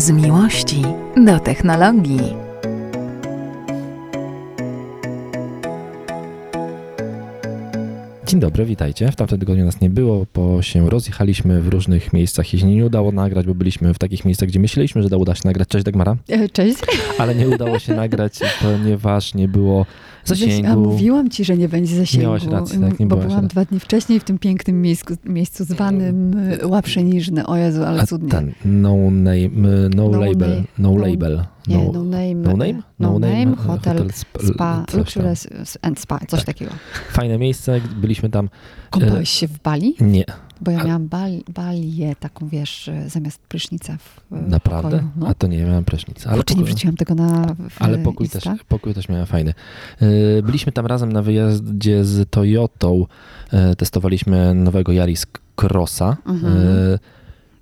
Z miłości do technologii. Dzień dobry, witajcie. W tamtym tygodniu nas nie było, bo się rozjechaliśmy w różnych miejscach i się nie udało nagrać, bo byliśmy w takich miejscach, gdzie myśleliśmy, że uda się nagrać. Cześć Dagmara. E, Cześć. Ale nie udało się nagrać, ponieważ nie było zasięgu. A mówiłam ci, że nie będzie zasięgu. Miałaś rację, tak, nie Bo byłam dwa dni wcześniej w tym pięknym miejscu, miejscu zwanym e, Łaprzeniżny. O Jezu, ale A cudnie. ten no name, no, No label, name. no, No- label. Nie, no, no name. no name? No, name, e, hotel, sp- spa, luxury and spa, coś Tak. takiego. Fajne miejsce, byliśmy tam. Kąpałeś się w Bali? Nie, Bo ja A- miałam bal, balię taką, wiesz, e, zamiast prysznica w e, naprawdę? pokoju. No. A to nie miałem prysznica. Ale Kurczę, nie pokój- wrzuciłam tego na Ale pokój też, pokój też miałem fajny. Yy, Byliśmy tam razem na wyjeździe z Toyotą. Yy, Testowaliśmy nowego Yaris Crossa. Mhm. Yy,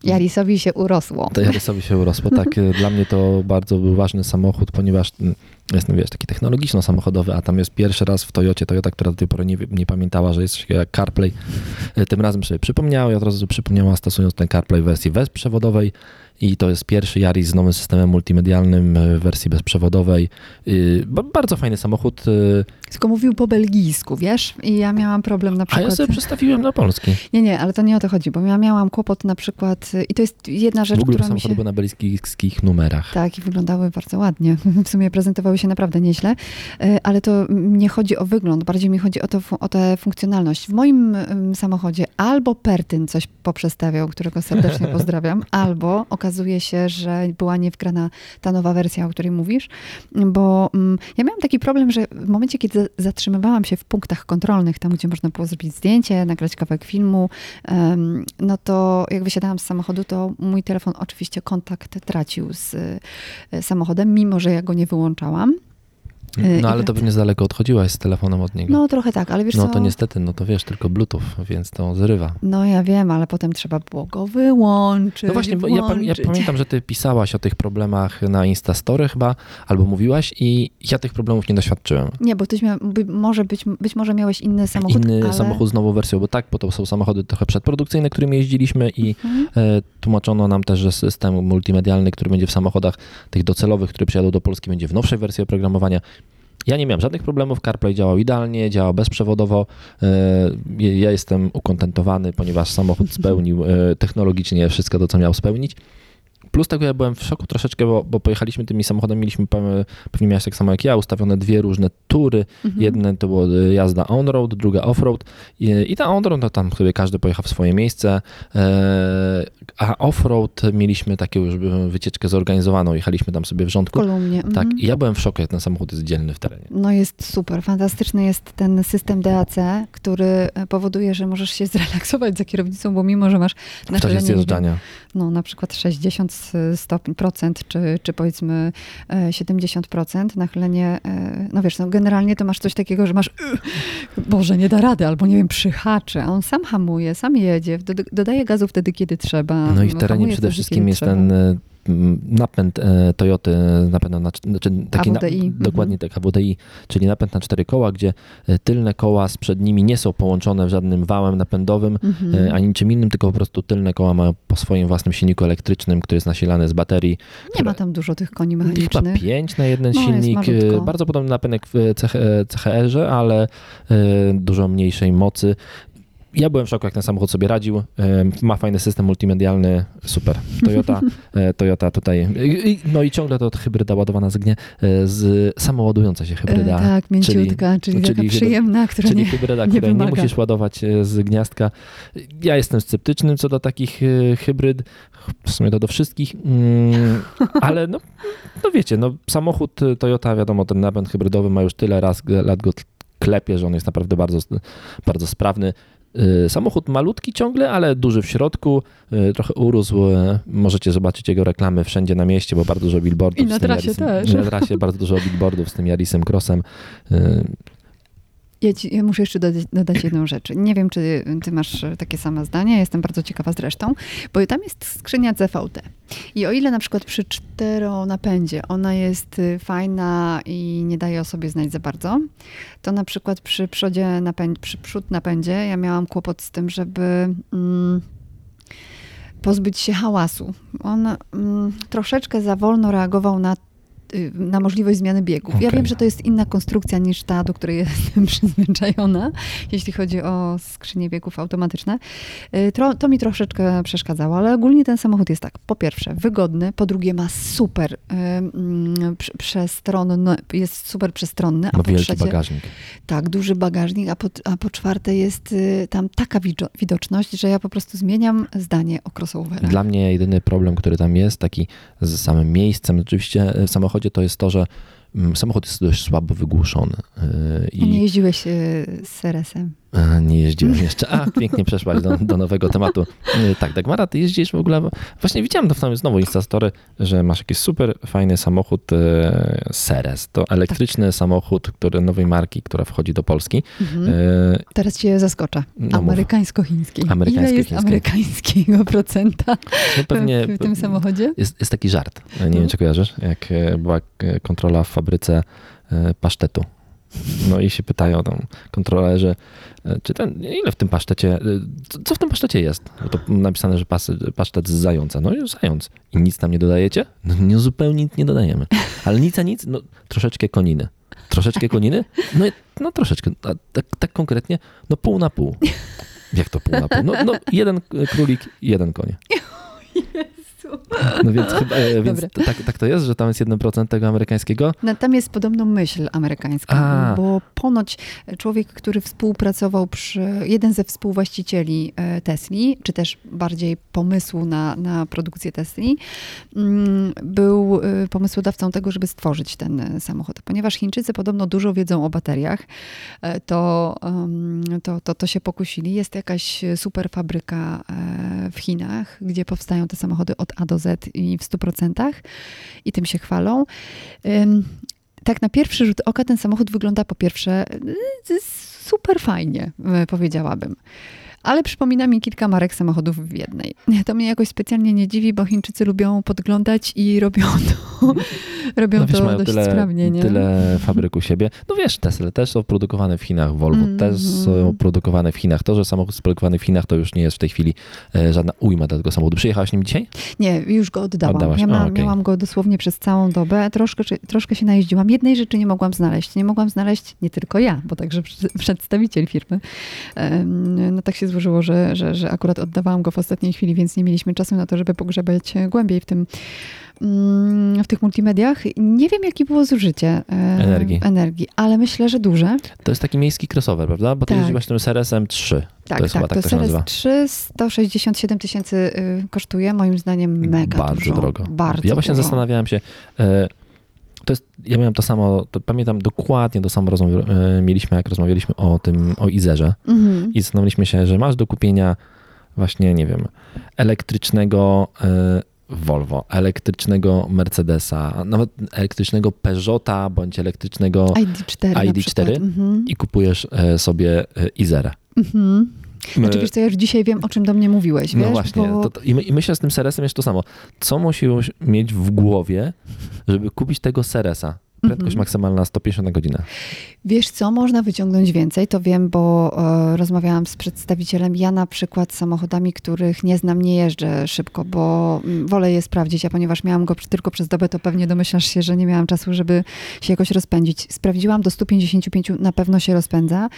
Jarisowi się urosło. To Yarisowi się urosło. Tak, dla mnie to bardzo był ważny samochód, ponieważ mm, jestem, wiesz, taki technologiczno-samochodowy, a tam jest pierwszy raz w Toyocie, Toyota, która do tej pory nie, nie pamiętała, że jest jak CarPlay. Yy, Tym razem sobie przypomniała i od razu przypomniała, stosując ten CarPlay w wersji bezprzewodowej. I to jest pierwszy Yaris z nowym systemem multimedialnym yy, w wersji bezprzewodowej. Ba- Bardzo fajny samochód. yy, Tylko mówił po belgijsku, wiesz? I ja miałam problem na A przykład... ja sobie przestawiłem na polski. Nie, nie, ale to nie o to chodzi, bo ja miałam kłopot na przykład, i to jest jedna rzecz, w ogóle która mi się... były na belgijskich numerach. Tak, i wyglądały bardzo ładnie. W sumie prezentowały się naprawdę nieźle, ale to nie chodzi o wygląd, bardziej mi chodzi o, to, o tę funkcjonalność. W moim samochodzie albo Pertyn coś poprzestawiał, którego serdecznie pozdrawiam, albo okazuje się, że była niewgrana ta nowa wersja, o której mówisz, bo mm, ja miałam taki problem, że w momencie, kiedy za- zatrzymywałam się w punktach kontrolnych, tam gdzie można było zrobić zdjęcie, nagrać kawałek filmu, no to jak wysiadałam z samochodu, to mój telefon oczywiście kontakt tracił z e, samochodem, mimo że ja go nie wyłączałam. E, No ale to pewnie z daleko odchodziłaś z telefonem od niego. No trochę tak, ale wiesz No co? to niestety, no to wiesz, tylko Bluetooth, więc to zrywa. No ja wiem, ale potem trzeba było go wyłączyć. No właśnie, bo ja, ja pamiętam, że ty pisałaś o tych problemach na Instastory chyba, albo mówiłaś i ja tych problemów nie doświadczyłem. Nie, bo tyś miał, by, może być, być może miałeś inny samochód, Inny ale... samochód z nową wersją, bo tak, bo to są samochody trochę przedprodukcyjne, którymi jeździliśmy i Mhm. E, Tłumaczono nam też, że system multimedialny, który będzie w samochodach tych docelowych, które przyjadą do Polski, będzie w nowszej wersji oprogramowania. Ja nie miałem żadnych problemów, CarPlay działał idealnie, działał bezprzewodowo. E, Ja jestem ukontentowany, ponieważ samochód spełnił e, technologicznie wszystko to, co miał spełnić. Plus tego ja byłem w szoku troszeczkę, bo, bo pojechaliśmy tymi samochodami, mieliśmy, pe- pewnie miałeś tak samo jak ja, ustawione dwie różne tury. Mhm. Jedne to była e, jazda on-road, druga off-road i, i ta on-road, no tam sobie każdy pojechał w swoje miejsce, e, a off-road mieliśmy taką już e, wycieczkę zorganizowaną, jechaliśmy tam sobie w W rządku. kolumnie. Tak, mhm. i ja byłem w szoku, jak ten samochód jest dzielny w terenie. No jest super, fantastyczny jest ten system DAC, który e, powoduje, że możesz się zrelaksować za kierownicą, bo mimo, że masz W czasie zjeżdżania. no na przykład 60 stopni procent, czy, czy powiedzmy e, 70% nachylenie, e, no wiesz, no generalnie to masz coś takiego, że masz Boże, nie da rady, albo nie wiem, przyhaczy, a on sam hamuje, sam jedzie, do, dodaje gazu wtedy, kiedy trzeba. No i w terenie hamuje przede wszystkim jest trzeba. ten e, napęd e, Toyoty, napęd na, znaczy taki na, AWDI, dokładnie tak AWDI, czyli napęd na cztery koła, gdzie e, tylne koła z przed nimi nie są połączone żadnym wałem napędowym, Mhm. e, ani niczym innym, tylko po prostu tylne koła mają po swoim własnym silniku elektrycznym, który jest nasilany z baterii. Nie ma tam dużo tych koni Chyba mechanicznych. 5 na jeden No, silnik. Bardzo podobny napęd jak w CH, CHR-ze, ale dużo mniejszej mocy. Ja byłem w szoku, jak ten samochód sobie radził. Ma fajny system multimedialny, super. Toyota, e, Toyota tutaj. No i ciągle to hybryda ładowana z gnie, e, z samoładująca się hybryda. E, tak, mięciutka, czyli, czyli taka hybry- przyjemna, która Czyli nie... hybryda, nie której nie musisz ładować z gniazdka. Ja jestem sceptyczny co do takich hybryd. W sumie to do wszystkich. Mm, ale no, no wiecie, no samochód Toyota, wiadomo, ten napęd hybrydowy ma już tyle raz, lat go klepie, że on jest naprawdę bardzo, bardzo sprawny. E, Samochód malutki ciągle, ale duży w środku, e, trochę urósł. e, Możecie zobaczyć jego reklamy wszędzie na mieście, bo bardzo dużo billboardów. I na z tym trasie Yarisem. też. Na trasie bardzo dużo billboardów z tym Yarisem Crossem. Ja, ci, ja muszę jeszcze dodać, dodać jedną rzecz. Nie wiem, czy ty masz takie same zdanie, jestem bardzo ciekawa zresztą, bo tam jest skrzynia CVT. I o ile na przykład przy czteronapędzie ona jest y, fajna i nie daje o sobie znać za bardzo, to na przykład przy przodzie napęd, przy przód napędzie ja miałam kłopot z tym, żeby... Mm, pozbyć się hałasu. On mm, troszeczkę za wolno reagował na na możliwość zmiany biegów. Ja Okej. wiem, że to jest inna konstrukcja niż ta, do której jestem przyzwyczajona, jeśli chodzi o skrzynie biegów automatyczne. Y, To, to mi troszeczkę przeszkadzało, ale ogólnie ten samochód jest tak, po pierwsze wygodny, po drugie ma super y, mm, prze- przestronny, jest super przestronny, a po wielki trzecie, bagażnik. tak, duży bagażnik, a po, a po czwarte jest y, tam taka widoczność, że ja po prostu zmieniam zdanie o crossoverach. Dla mnie jedyny problem, który tam jest, taki z samym miejscem, oczywiście w samochodzie, to jest to, że mm, samochód jest dość słabo wygłuszony. Yy, A nie I jeździłeś y, z Seresem? E, nie jeździłem jeszcze. A, pięknie przeszłaś do, do nowego tematu. Yy, Tak, Dagmara, ty jeździsz w ogóle. Właśnie widziałem to w tam znowu Instastory, że masz jakiś super fajny samochód e, Seres. To elektryczny samochód, który nowej marki, która wchodzi do Polski. Mhm. E, Teraz cię zaskoczę. no. Amerykańsko-chiński. Ile jest amerykańskiego procenta No pewnie w, tym samochodzie? jest, jest taki żart. Nie No. wiem, czy kojarzysz, jak e, była e, kontrola w fabryce e, pasztetu. No i się pytają tam kontrolerzy, e, czy ten, ile w tym pasztecie, e, co- w tym pasztecie jest? Bo to napisane, że pas, pasztet z zająca. No i zając. I nic tam nie dodajecie? No nie, zupełnie nic nie dodajemy. Ale nic a nic, no troszeczkę koniny. Troszeczkę koniny? No, no troszeczkę. A tak, tak konkretnie, no pół na pół. Jak to pół na pół? No, no jeden królik, jeden konie. No więc, chyba, e, więc tak, tak to jest, że tam jest 1% tego amerykańskiego? No, tam jest podobno myśl amerykańska, A. bo ponoć człowiek, który współpracował przy, jeden ze współwłaścicieli e, Tesli, czy też bardziej pomysłu na, na produkcję Tesli, mm, był e, pomysłodawcą tego, żeby stworzyć ten e, samochód. Ponieważ Chińczycy podobno dużo wiedzą o bateriach, e, to, to, to, to się pokusili. Jest jakaś super fabryka e, w Chinach, gdzie powstają te samochody od A do Z i w 100% i tym się chwalą. Tak na pierwszy rzut oka ten samochód wygląda po pierwsze y, super fajnie, y, powiedziałabym. Ale przypomina mi kilka marek samochodów w jednej. To mnie jakoś specjalnie nie dziwi, bo Chińczycy lubią podglądać i robią to, robią No wiesz, to dość tyle, sprawnie. Nie? tyle fabryk u siebie. No wiesz, Tesla też są produkowane w Chinach, Volvo Mhm. też są produkowane w Chinach. To, że samochód jest produkowany w Chinach, to już nie jest w tej chwili e, żadna ujma dla tego samochodu. Przyjechałaś nim dzisiaj? Nie, już go oddałam. Oddałaś, Ja ma, okej. miałam go dosłownie przez całą dobę. Troszkę, troszkę się najeździłam. Jednej rzeczy nie mogłam znaleźć. Nie mogłam znaleźć nie tylko ja, bo także przedstawiciel firmy. No tak się złożyło, że, że, że akurat oddawałam go w ostatniej chwili, więc nie mieliśmy czasu na to, żeby pogrzebać głębiej w tym mm, w tych multimediach. Nie wiem, jakie było zużycie e, Energii. energii, ale myślę, że duże. To jest taki miejski crossover, prawda? Bo ty Tak. jeździłaś tym SRS-em 3. Tak, to jest chyba tak. tak to Seres nazywa. 3 167 tysięcy y, kosztuje. Moim zdaniem mega Bardzo dużo. drogo. Bardzo ja właśnie dużo. zastanawiałem się, e, to jest, ja miałem to samo, to pamiętam dokładnie to samo rozmów, e, mieliśmy, jak rozmawialiśmy o tym, o Izerze. Mhm. i zastanowiliśmy się, że masz do kupienia właśnie, nie wiem, elektrycznego e, Volvo, elektrycznego Mercedesa, nawet elektrycznego Peugeota bądź elektrycznego ID4 na ID4 przykład. Mhm. i kupujesz e, sobie Izerę. Mhm. Znaczy wiesz co, ja już dzisiaj wiem, o czym do mnie mówiłeś, wiesz? no właśnie, Bo... to, to, i, my, i myślę z tym Seresem jeszcze to samo. Co musisz mieć w głowie, żeby kupić tego Seresa? Prędkość Mhm. maksymalna 150 na godzinę. Wiesz co, można wyciągnąć więcej, to wiem, bo e, rozmawiałam z przedstawicielem. Ja na przykład samochodami, których nie znam, nie jeżdżę szybko, bo mm, wolę je sprawdzić, a ponieważ miałam go tylko przez dobę, to pewnie domyślasz się, że nie miałam czasu, żeby się jakoś rozpędzić. Sprawdziłam, do 155 na pewno się rozpędza,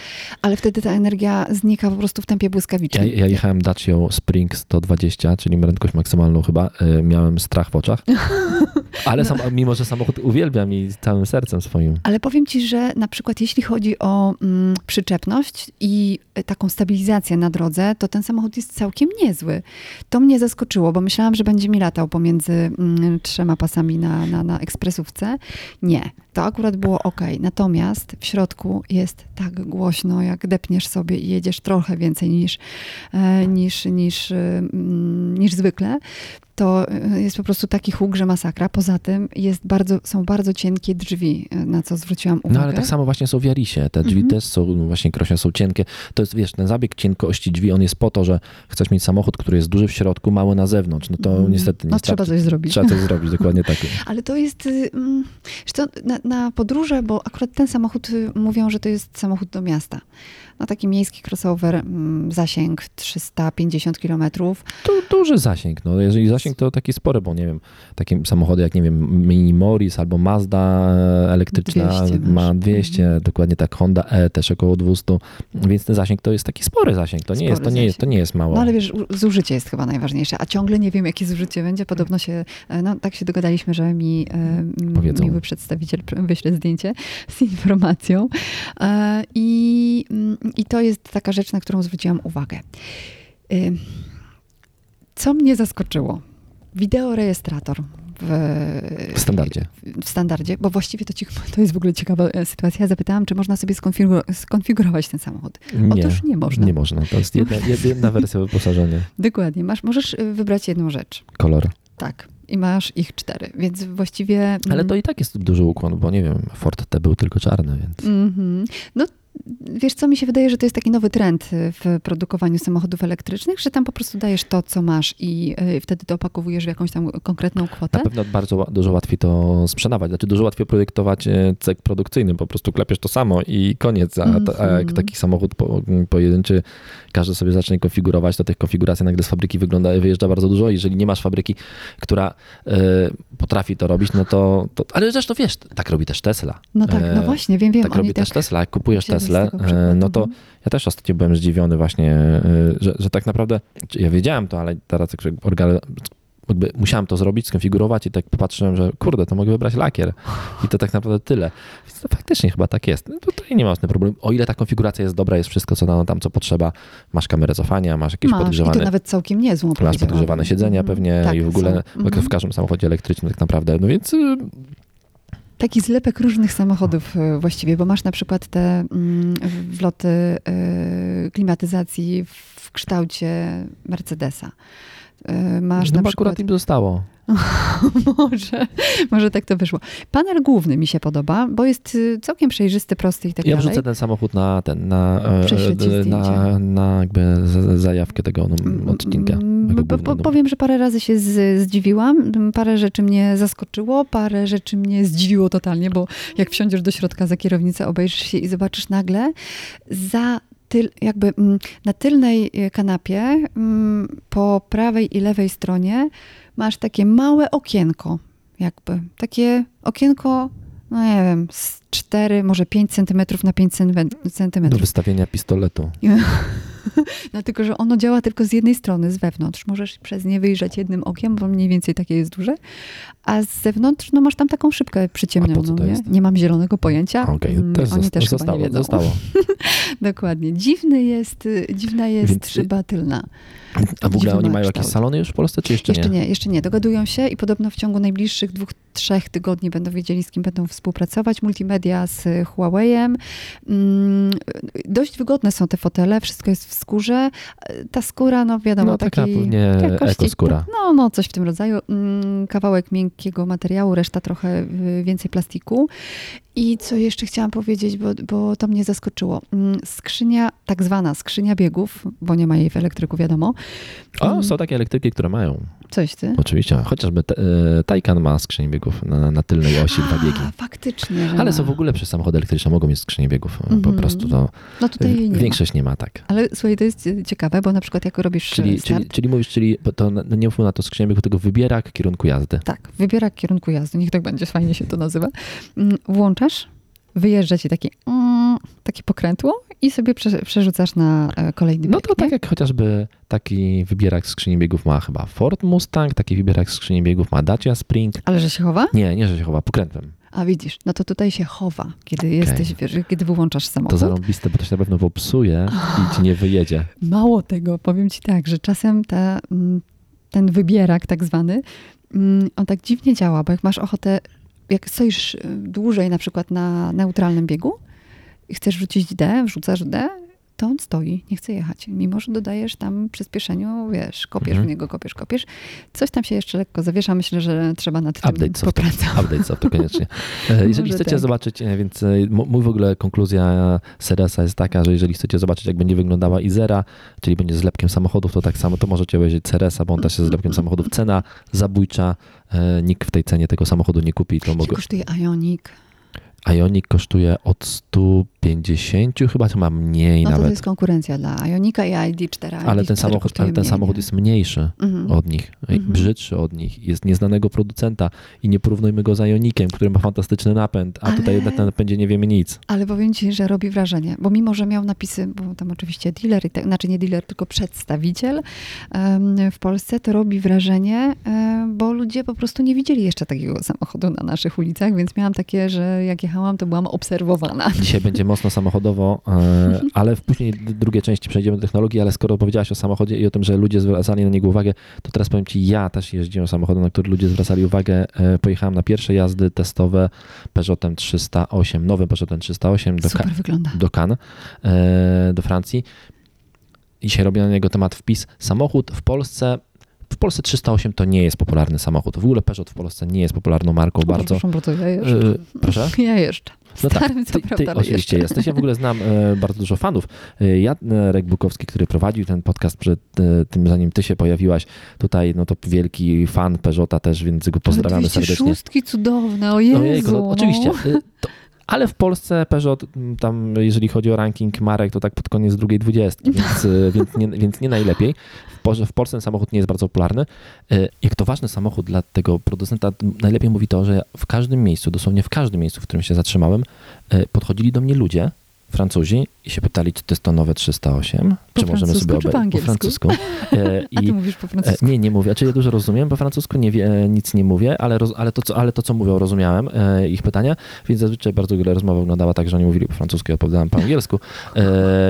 ale wtedy ta energia znika po prostu w tempie Ja, błyskawicznym. ja jechałem Dacia Spring 120, czyli prędkość maksymalną chyba. e, Miałem strach w oczach. Ale sam, mimo, że samochód uwielbiam i całym sercem swoim. Ale powiem ci, że na przykład jeśli chodzi o mm, przyczepność i y, taką stabilizację na drodze, to ten samochód jest całkiem niezły. To mnie zaskoczyło, bo myślałam, że będzie mi latał pomiędzy mm, trzema pasami na, na, na ekspresówce. Nie, to akurat było ok. Natomiast w środku jest tak głośno, jak depniesz sobie i jedziesz trochę więcej niż, e, niż, niż, mm, niż zwykle. To y, jest po prostu taki huk, że masakra. Poza tym jest bardzo, są bardzo cienkie drzwi, y, na co zwróciłam uwagę. No ale tak samo właśnie są w Jarisie. Te drzwi Mhm. też są, no właśnie krośnie są cienkie. To jest, wiesz, ten zabieg cienkości drzwi, on jest po to, że chcesz mieć samochód, który jest duży w środku, mały na zewnątrz. No to Mm. niestety nie No starczy. trzeba coś zrobić. Trzeba coś zrobić, dokładnie tak. Ale to jest, y, mm, na, na podróże, bo akurat ten samochód y, mówią, że to jest samochód do miasta. No taki miejski crossover, mm, zasięg 350 km. To duży zasięg. No, jeżeli zasięg to taki spory, bo nie wiem, takie samochody jak nie wiem, Mini Morris albo Mazda elektryczna 200 masz. ma 200, dokładnie tak Honda E też około 200, więc ten zasięg to jest taki spory zasięg. To nie, Spory jest, to nie, jest, to nie jest mało. No ale wiesz, zużycie jest chyba najważniejsze, a ciągle nie wiem, jakie zużycie będzie. Podobno się, e, no tak się dogadaliśmy, że mi e, Powiedzą. miły przedstawiciel pr- wyśle zdjęcie z informacją. E, I, mm, I to jest taka rzecz, na którą zwróciłam uwagę. Co mnie zaskoczyło? Wideorejestrator w, W standardzie. w standardzie, bo właściwie to, ci, to jest w ogóle ciekawa e, sytuacja. Zapytałam, czy można sobie skonfigu- skonfigurować ten samochód. Nie, Otóż nie można. nie można. To jest jedna, jedna wersja wyposażenia. Dokładnie. Masz, możesz y, wybrać jedną rzecz. Kolor. Tak. I masz ich cztery, więc właściwie... Ale to i tak jest duży ukłon, bo nie wiem, Ford T był tylko czarny, więc... Mhm. No, wiesz co, mi się wydaje, że to jest taki nowy trend y, w produkowaniu samochodów elektrycznych, że tam po prostu dajesz to, co masz i y, wtedy to opakowujesz w jakąś tam konkretną kwotę. Na pewno bardzo dużo łatwiej to sprzedawać. Znaczy dużo łatwiej projektować e, cykl produkcyjny, po prostu klepiesz to samo i koniec. A, to- a jak Mhm. taki samochód po, pojedynczy, każdy sobie zacznie konfigurować, to tych konfiguracji nagle z fabryki wygląda, wyjeżdża bardzo dużo. Jeżeli nie masz fabryki, która e, potrafi to robić, no to, to... Ale zresztą wiesz, tak robi też Tesla. No tak, no E, właśnie, wiem, wiem. Tak robi też Tesla. Jak kupujesz wzięli e, no to Mhm. ja też ostatnio byłem zdziwiony właśnie, e, że, że tak naprawdę, ja wiedziałem to, ale teraz jakby musiałem to zrobić, skonfigurować i tak popatrzyłem, że kurde, to mogę wybrać lakier i to tak naprawdę tyle. Więc to faktycznie chyba tak jest. No tutaj nie ma żadnego problemu. O ile ta konfiguracja jest dobra, jest wszystko co dano tam, co potrzeba, masz kamerę cofania, masz jakieś Masz, podgrzewane... nawet całkiem niezłą, Masz podgrzewane siedzenia Mhm. pewnie Tak, i w ogóle są. w każdym samochodzie elektrycznym tak naprawdę. No więc y, Taki zlepek różnych samochodów y, właściwie, bo masz na przykład te mm, wloty y, klimatyzacji w kształcie Mercedesa. Y, Masz no, na przykład... akurat im zostało. może, może tak to wyszło. Panel główny mi się podoba, bo jest y, całkiem przejrzysty, prosty i tak Ja dalej. wrzucę ten samochód na ten, na, ci e, na, na jakby za- zajawkę tego no, odcinka. Mm, bo- głównego. Powiem, że parę razy się z, zdziwiłam, Mm, parę rzeczy mnie zaskoczyło, parę rzeczy mnie zdziwiło totalnie, bo jak wsiądziesz do środka za kierownicę, obejrzysz się i zobaczysz nagle za tyl, jakby mm, na tylnej e, kanapie mm, po prawej i lewej stronie masz takie małe okienko, jakby takie okienko, no nie wiem, z 4, może 5 centymetrów na 5 Do centymetrów. wystawienia pistoletu. No tylko, że ono działa tylko z jednej strony, z wewnątrz. Możesz przez nie wyjrzeć jednym okiem, bo mniej więcej takie jest duże. A z zewnątrz, no masz tam taką szybkę przyciemnioną, nie? Nie mam zielonego pojęcia. Okej, Mm, też Oni też chyba zostało. nie wiedzą. zostało. Dokładnie. Dziwny jest, dziwna jest Więc- szyba tylna. A w ogóle oni ma mają kształt. jakieś salony już w Polsce, czy jeszcze, Jeszcze nie, jeszcze nie. Dogadują się i podobno w ciągu najbliższych dwóch, trzech tygodni będą wiedzieli, z kim będą współpracować. Multimedia z Huawei'em. Mm, dość wygodne są te fotele, wszystko jest w skórze. Ta skóra, no wiadomo, No taka taki... pewnie jakości- ekoskóra. No, no, coś w tym rodzaju. Mm, Kawałek miękkiego materiału, reszta trochę y, więcej plastiku. I co jeszcze chciałam powiedzieć, bo, bo to mnie zaskoczyło. Mm, Skrzynia, tak zwana skrzynia biegów, bo nie ma jej w elektryku, wiadomo. O, Mm, są takie elektryki, które mają. Coś ty? Oczywiście, chociażby te, e, Taycan ma skrzynię biegów na, na tylnej osi dwa biegi. A, faktycznie. Ale ma. są w ogóle przez samochody elektryczne mogą mieć skrzynię biegów. Po Mhm. prostu to No tutaj nie ma. większość nie ma tak. Ale słuchaj, to jest y, ciekawe, bo na przykład jak robisz Czyli, start, czyli, czyli mówisz, czyli to nie mów na to skrzynię biegów, tylko wybierak kierunku jazdy. tak, wybierak kierunku jazdy, niech tak będzie, fajnie się to nazywa. Mm, Włączasz, wyjeżdża ci takie, mm, takie pokrętło i sobie prze, przerzucasz na e, kolejny bieg. No to nie? tak jak chociażby taki wybierak skrzyni biegów ma chyba Ford Mustang, taki wybierak skrzyni biegów ma Dacia Spring. Ale że się chowa? Nie, nie, że się chowa, pokrętłem. A widzisz, no to tutaj się chowa, kiedy jesteś, wiesz, kiedy wyłączasz To samochód. zarąbiste, bo to się na pewno popsuje i ci nie wyjedzie. Mało tego, powiem ci tak, że czasem ta, mm, ten wybierak tak zwany, mm, on tak dziwnie działa, bo jak masz ochotę, jak stoisz y, dłużej na przykład na neutralnym biegu i chcesz rzucić D, wrzucasz D, to on stoi, nie chce jechać. Mimo, że dodajesz tam przyspieszeniu, wiesz, kopiesz Mhm. w niego, kopiesz, kopiesz. Coś tam się jeszcze lekko zawiesza. Myślę, że trzeba nad tym Update popracować. Update softu koniecznie. E, Jeżeli chcecie tak. zobaczyć, e, więc e, mój w ogóle konkluzja Seresa jest taka, że jeżeli chcecie zobaczyć, jak będzie wyglądała Izera, czyli będzie zlepkiem samochodów, to tak samo to możecie obejrzeć Ceresa, bo on też jest zlepkiem samochodów. Cena zabójcza, nikt w tej cenie tego samochodu nie kupi. To mogę... kosztuje Ioniq? Ioniq kosztuje od 50 chyba, to ma mniej No to, to nawet. jest konkurencja dla Ionika i ID4. Ale ten samochód, ale ten samochód jest mniejszy Mhm. od nich, Mhm. brzydszy od nich, jest nieznanego producenta i nie porównujmy go z Ionikiem, który ma fantastyczny napęd, a tutaj Ale- jednak na napędzie nie wiemy nic. Ale powiem ci, że robi wrażenie, bo mimo, że miał napisy, bo tam oczywiście dealer, tak, znaczy nie dealer, tylko przedstawiciel w Polsce, to robi wrażenie, e, bo ludzie po prostu nie widzieli jeszcze takiego samochodu na naszych ulicach, więc miałam takie, że jak jechałam, to byłam obserwowana. Dzisiaj będzie mocno samochodowo, e, ale w później drugiej części przejdziemy do technologii, ale skoro powiedziałaś o samochodzie i o tym, że ludzie zwracali na niego uwagę, to teraz powiem Ci, ja też jeździłem samochodem, na który ludzie zwracali uwagę. E, Pojechałem na pierwsze jazdy testowe Peugeotem 308, nowym Peugeotem 308 do, Super wygląda. do Cannes, e, do Francji. Dzisiaj robię na niego temat wpis. Samochód w Polsce, w Polsce 308 to nie jest popularny samochód. W ogóle Peugeot w Polsce nie jest popularną marką bardzo. Przepraszam bardzo, ja jeszcze. Proszę? Ja jeszcze. No tak, Starym, co ty, ty oczywiście jeszcze. jesteś. Ja w ogóle znam e, bardzo dużo fanów. E, Jarek Bukowski, który prowadził ten podcast przed e, tym, zanim ty się pojawiłaś tutaj, no to wielki fan Peugeota też, więc go pozdrawiamy serdecznie. 206 cudowne, o Jezu. Ojejku, no, oczywiście. E, To, ale w Polsce Peugeot, m, tam jeżeli chodzi o ranking marek, to tak pod koniec drugiej dwudziestki, więc, e, więc, nie, więc nie najlepiej. W, w Polsce ten samochód nie jest bardzo popularny. E, Jak to ważny samochód dla tego producenta, najlepiej mówi to, że w każdym miejscu, dosłownie w każdym miejscu, w którym się zatrzymałem, e, podchodzili do mnie ludzie, Francuzi, i się pytali, czy to jest to nowe 308, Po czy możemy sobie obejrzeć po angielsku? francusku. E, A ty mówisz po E, francusku. Nie, nie mówię. Znaczy ja dużo rozumiem po francusku, nie wie, e, nic nie mówię, ale, roz, ale, to, co, ale to, co mówią, rozumiałem ich pytania, więc zazwyczaj bardzo wiele rozmowa wyglądała tak, że oni mówili po francusku i odpowiadałem po angielsku.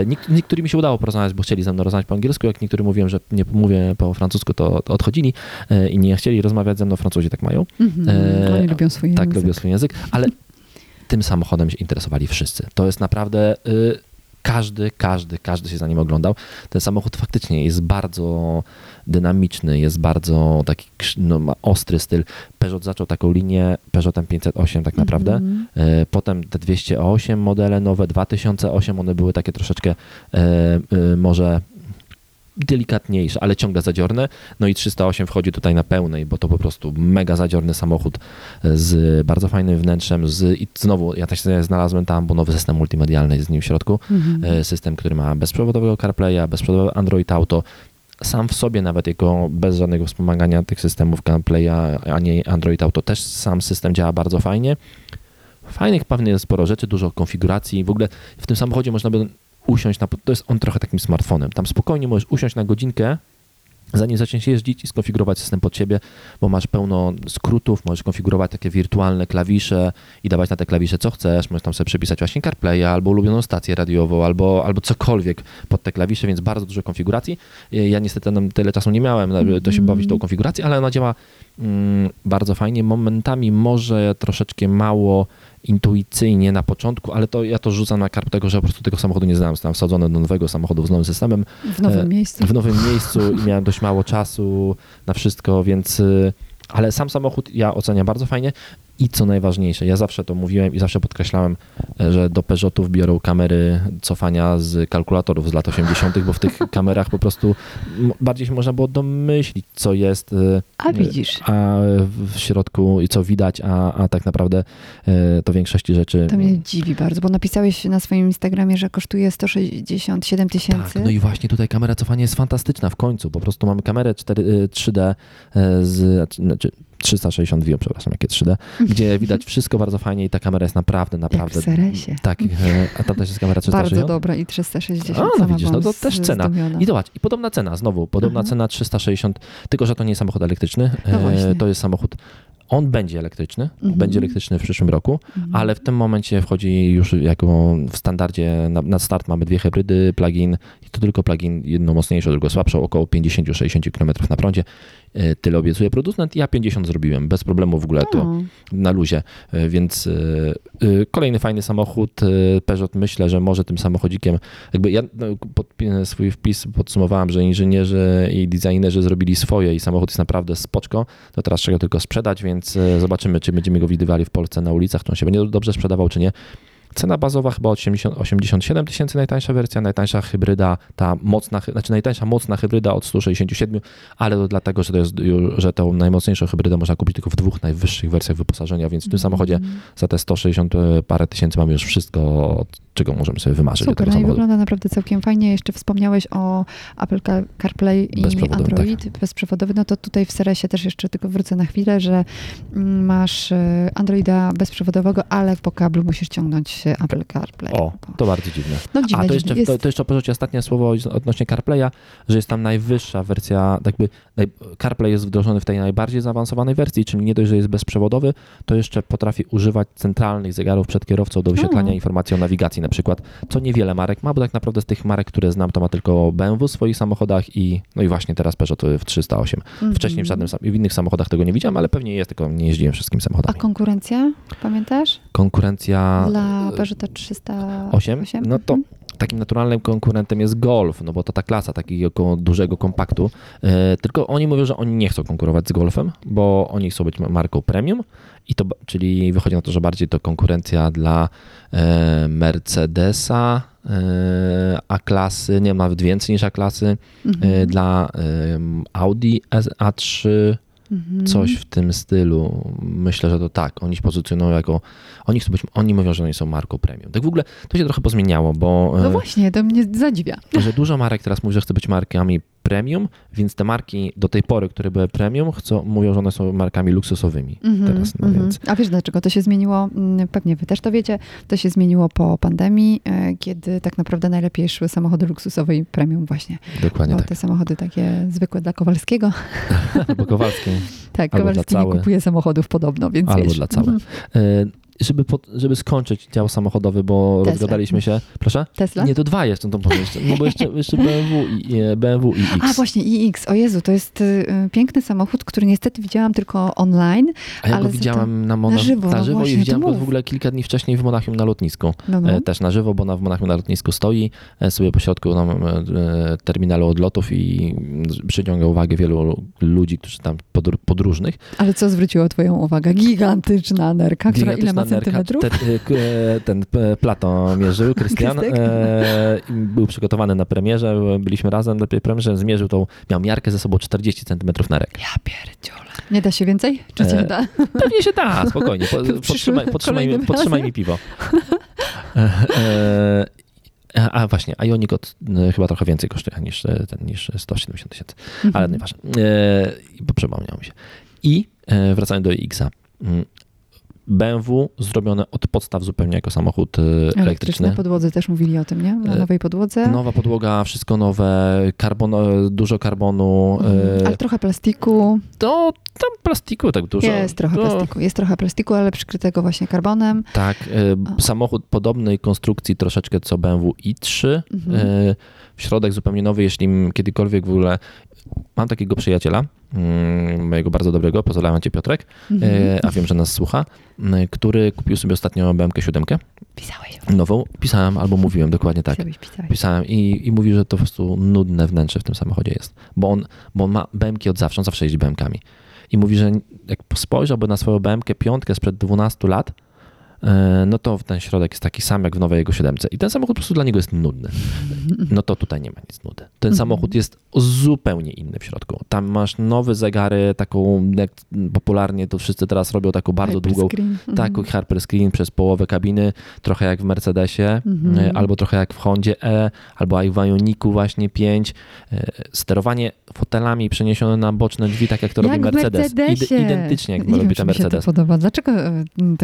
Niek- niektórymi się udało porozmawiać, bo chcieli ze mną rozmawiać po angielsku, jak niektórzy mówiłem, że nie mówię po francusku, to, to odchodzili i nie chcieli rozmawiać ze mną. Francuzi tak mają. Mhm. e, Oni lubią swój Tak, język. lubią swój język, ale tym samochodem się interesowali wszyscy. To jest naprawdę... Y, każdy, każdy, każdy się za nim oglądał. Ten samochód faktycznie jest bardzo dynamiczny, jest bardzo taki no, ma ostry styl. Peugeot zaczął taką linię Peugeotem 508 tak naprawdę. Mhm. E, Potem te 208 modele nowe, 2008, one były takie troszeczkę e, e, może delikatniejsze, ale ciągle zadziorne. No i 308 wchodzi tutaj na pełnej, bo to po prostu mega zadziorny samochód z bardzo fajnym wnętrzem. Z, I znowu, ja też znalazłem tam, bo nowy system multimedialny jest z nim w środku. Mhm. E, System, który ma bezprzewodowego CarPlaya, bezprzewodowy Android Auto. Sam w sobie nawet jego bez żadnego wspomagania tych systemów CarPlaya, a nie Android Auto, też sam system działa bardzo fajnie. Fajnych pewnie jest sporo rzeczy, dużo konfiguracji. W ogóle w tym samochodzie można by usiąść na... To jest on trochę takim smartfonem. Tam spokojnie możesz usiąść na godzinkę, zanim zaczniesz jeździć i skonfigurować system pod siebie, bo masz pełno skrótów, możesz konfigurować takie wirtualne klawisze i dawać na te klawisze co chcesz, możesz tam sobie przypisać właśnie CarPlaya albo ulubioną stację radiową, albo, albo cokolwiek pod te klawisze, więc bardzo dużo konfiguracji. Ja niestety nam tyle czasu nie miałem, żeby to się bawić tą konfigurację, ale ona działa mm, bardzo fajnie. Momentami może troszeczkę mało intuicyjnie na początku, ale to ja to rzucam na karp tego, że po prostu tego samochodu nie znałem. Zostałem wsadzony do nowego samochodu z nowym systemem, W nowym e, miejscu. w nowym miejscu i miałem dość mało czasu na wszystko, więc. y, Ale sam samochód ja oceniam bardzo fajnie. I co najważniejsze, ja zawsze to mówiłem i zawsze podkreślałem, że do Peugeotów biorą kamery cofania z kalkulatorów z lat 80., bo w tych kamerach po prostu bardziej się można było domyślić, co jest. y, A widzisz. A w środku i co widać, a, a tak naprawdę e, to w większości rzeczy. To mnie dziwi bardzo, bo napisałeś na swoim Instagramie, że kosztuje 167 tysięcy. Tak, no i właśnie tutaj kamera cofania jest fantastyczna w końcu. Po prostu mamy kamerę 4, y, 3D e, z, znaczy 360 przepraszam, jakie 3D, gdzie widać wszystko bardzo fajnie i ta kamera jest naprawdę, naprawdę... w Seresie. Tak, e, a tam też jest kamera 360. Bardzo dobra i 360. A, no widzisz, no to też cena. zdumiona. I zobacz, i podobna cena, znowu, podobna Aha. cena 360, tylko że to nie jest samochód elektryczny, No e, to jest samochód, on będzie elektryczny, Mhm. będzie elektryczny w przyszłym roku, Mhm. ale w tym momencie wchodzi już jako w standardzie na, na start mamy dwie hybrydy, plug-in i to tylko plug-in, jedną mocniejszą, drugą słabszą, około 50-60 km na prądzie. E, Tyle obiecuje producent, ja 50 zrobiłem, bez problemu w ogóle to na luzie, E, więc e, kolejny fajny samochód. Peugeot myślę, że może tym samochodzikiem, jakby ja no, pod, swój wpis podsumowałem, że inżynierzy i designerzy zrobili swoje i samochód jest naprawdę spoczko, to teraz trzeba tylko sprzedać, więc e, zobaczymy, czy będziemy go widywali w Polsce na ulicach, czy on się będzie dobrze sprzedawał, czy nie. Cena bazowa chyba 80, 87 tysięcy najtańsza wersja, najtańsza hybryda, ta mocna, znaczy najtańsza mocna hybryda od 167, ale to dlatego, że to jest, że tą najmocniejszą hybrydę można kupić tylko w dwóch najwyższych wersjach wyposażenia, więc w tym samochodzie za te 160 parę tysięcy mamy już wszystko, czego możemy sobie wymarzyć Super, no i wygląda naprawdę całkiem fajnie. Jeszcze wspomniałeś o Apple Car- CarPlay i Bezprzewodowy, Android bezprzewodowy. No to tutaj w Seresie też jeszcze tylko wrócę na chwilę, że mm, masz e, Androida bezprzewodowego, ale po kablu musisz ciągnąć Apple CarPlay. O, to bardzo dziwne. No dziwne, A to jeszcze, Jest, to, to jeszcze opowiem ci ostatnie słowo odnośnie CarPlaya, że jest tam najwyższa wersja, jakby CarPlay jest wdrożony w tej najbardziej zaawansowanej wersji, czyli nie dość, że jest bezprzewodowy, to jeszcze potrafi używać centralnych zegarów przed kierowcą do wyświetlania O. informacji o nawigacji na przykład, co niewiele marek ma, bo tak naprawdę z tych marek, które znam, to ma tylko BMW w swoich samochodach i no i właśnie teraz Peugeot w 308. Mhm. Wcześniej w żadnym w innych samochodach tego nie widziałem, ale pewnie jest, tylko nie jeździłem wszystkimi A samochodami. konkurencja, pamiętasz? Konkurencja Dla e, Peugeota 308? 8, no to Mhm. Takim naturalnym konkurentem jest Golf, no bo to ta klasa takiego dużego kompaktu. E, tylko oni mówią, że oni nie chcą konkurować z Golfem, bo oni chcą być marką premium i to, czyli wychodzi na to, że bardziej to konkurencja dla e, Mercedesa, e, A-klasy, nie ma nawet więcej niż A-klasy, Mhm. e, dla Audi S- A3, Mhm. coś w tym stylu. Myślę, że to tak. Oni się pozycjonują jako. Oni chcą być. Oni mówią, że oni są marką premium. Tak w ogóle to się trochę pozmieniało, bo No e, właśnie, to mnie zadziwia. że dużo marek teraz mówi, że chce być markami premium, więc te marki do tej pory, które były premium, chcą, mówią, że one są markami luksusowymi Mhm, teraz. No mhm. więc A wiesz dlaczego to się zmieniło? Mm, Pewnie wy też to wiecie. To się zmieniło po pandemii, e, kiedy tak naprawdę najlepiej szły samochody luksusowe i premium właśnie. dokładnie Bo tak. te samochody takie zwykłe dla Kowalskiego. Albo Kowalskiej, Tak, Albo Kowalski nie kupuje samochodów podobno, więc albo wiesz. dla całe. Żeby, pod, żeby skończyć dział samochodowy, bo Tesla. rozgadaliśmy się. Proszę? Tesla? Nie, to dwa jeszcze, to powiem jeszcze, no bo jeszcze, jeszcze BMW i BMW i X. A właśnie iX, o Jezu, to jest y, piękny samochód, który niestety widziałam tylko online. A ja go za to- widziałem na, Mona, na żywo, no na żywo właśnie, i to widziałem go w ogóle kilka dni wcześniej w Monachium na lotnisku. No, no. E, też na żywo, bo ona w Monachium na lotnisku stoi e, sobie po środku tam, e, e, terminalu odlotów i przyciąga uwagę wielu ludzi, którzy tam podr- podróżnych. Ale co zwróciło twoją uwagę? Gigantyczna nerka, która ile ma Gigantyczna nerka, centymetrów? te- k- e, ten Plato mierzył, Krystian. E, Był przygotowany na premierze, byliśmy razem na tej premierze, zmierzył tą, miał miarkę ze sobą 40 cm nerek. Ja pierdziule. Nie da się więcej? Czy się E, da? Pewnie się da, spokojnie. Po, podtrzymaj, podtrzymaj, mi, podtrzymaj mi piwo. E, e, a właśnie, Ioniq od, chyba trochę więcej kosztuje niż, ten, niż 170 tysięcy, Mhm. ale nieważne. E, bo przypomniał mi się. I e, wracając do X-a. BMW zrobione od podstaw zupełnie jako samochód e, Elektryczne elektryczny. podłodze też mówili o tym, nie? Na E, nowej podłodze. Nowa podłoga, wszystko nowe, karbon, e, dużo karbonu. Mhm. Ale trochę plastiku. To tam plastiku tak dużo. Jest trochę to, plastiku. Jest trochę plastiku, ale przykrytego właśnie karbonem. Tak, samochód podobnej konstrukcji troszeczkę co BMW i3. Mhm. Środek zupełnie nowy, jeśli kiedykolwiek w ogóle... Mam takiego przyjaciela, mojego bardzo dobrego, pozdrawiam cię Piotrek, Mhm. e, a wiem, że nas słucha, m, który kupił sobie ostatnio BMW 7, Pisałeś. nową. Pisałem albo mówiłem, dokładnie tak. Pisałeś, pisałeś. Pisałem i, i mówi, że to po prostu nudne wnętrze w tym samochodzie jest, bo on, bo on ma BMK od zawsze, on zawsze jeździ BMKami. I mówi, że jak spojrzałby na swoją BMK piątkę sprzed 12 lat, e, no to ten środek jest taki sam jak w nowej jego 7. I ten samochód po prostu dla niego jest nudny. No to tutaj nie ma nic nudy. Ten Mhm. samochód jest zupełnie inny w środku. Tam masz nowe zegary, taką, jak popularnie to wszyscy teraz robią, taką bardzo długą, Hyperscreen. Mhm. tak, Harper Screen przez połowę kabiny, trochę jak w Mercedesie, Mhm. e, albo trochę jak w Hondzie E, albo jak w Ioniku właśnie 5. E, Sterowanie fotelami przeniesione na boczne drzwi, tak jak to robi Jak w Mercedes. Mercedesie. identycznie jak Nie robi wiem, ten czy mi się to Mercedes. podoba. Dlaczego e, m,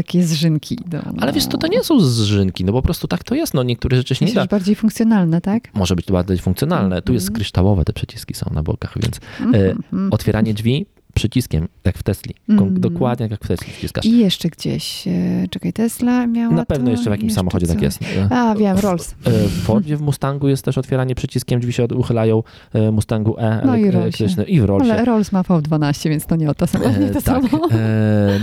idą? Ale wiesz, to, to nie są zżynki, no po prostu tak to jest. No niektóre rzeczy się nie da. bardziej funkcjonalne, tak? Może być to bardziej funkcjonalne. Tu jest Mhm. kryształowe, te przyciski są na bokach, więc e, Mhm. otwieranie drzwi przyciskiem, jak w Tesli. Mhm. Dokładnie jak w Tesli wciskasz. I jeszcze gdzieś, e, czekaj, Tesla miała Na pewno to, jeszcze w jakimś jeszcze samochodzie tak jest. A, wiem, W- Rolls. e, W Fordzie, w Mustangu jest też otwieranie przyciskiem, drzwi się uchylają, e, Mustangu E No i elektryczny i w Rollsie. Ale Rolls ma V12, więc to nie o to samo. Nie to tak. samo.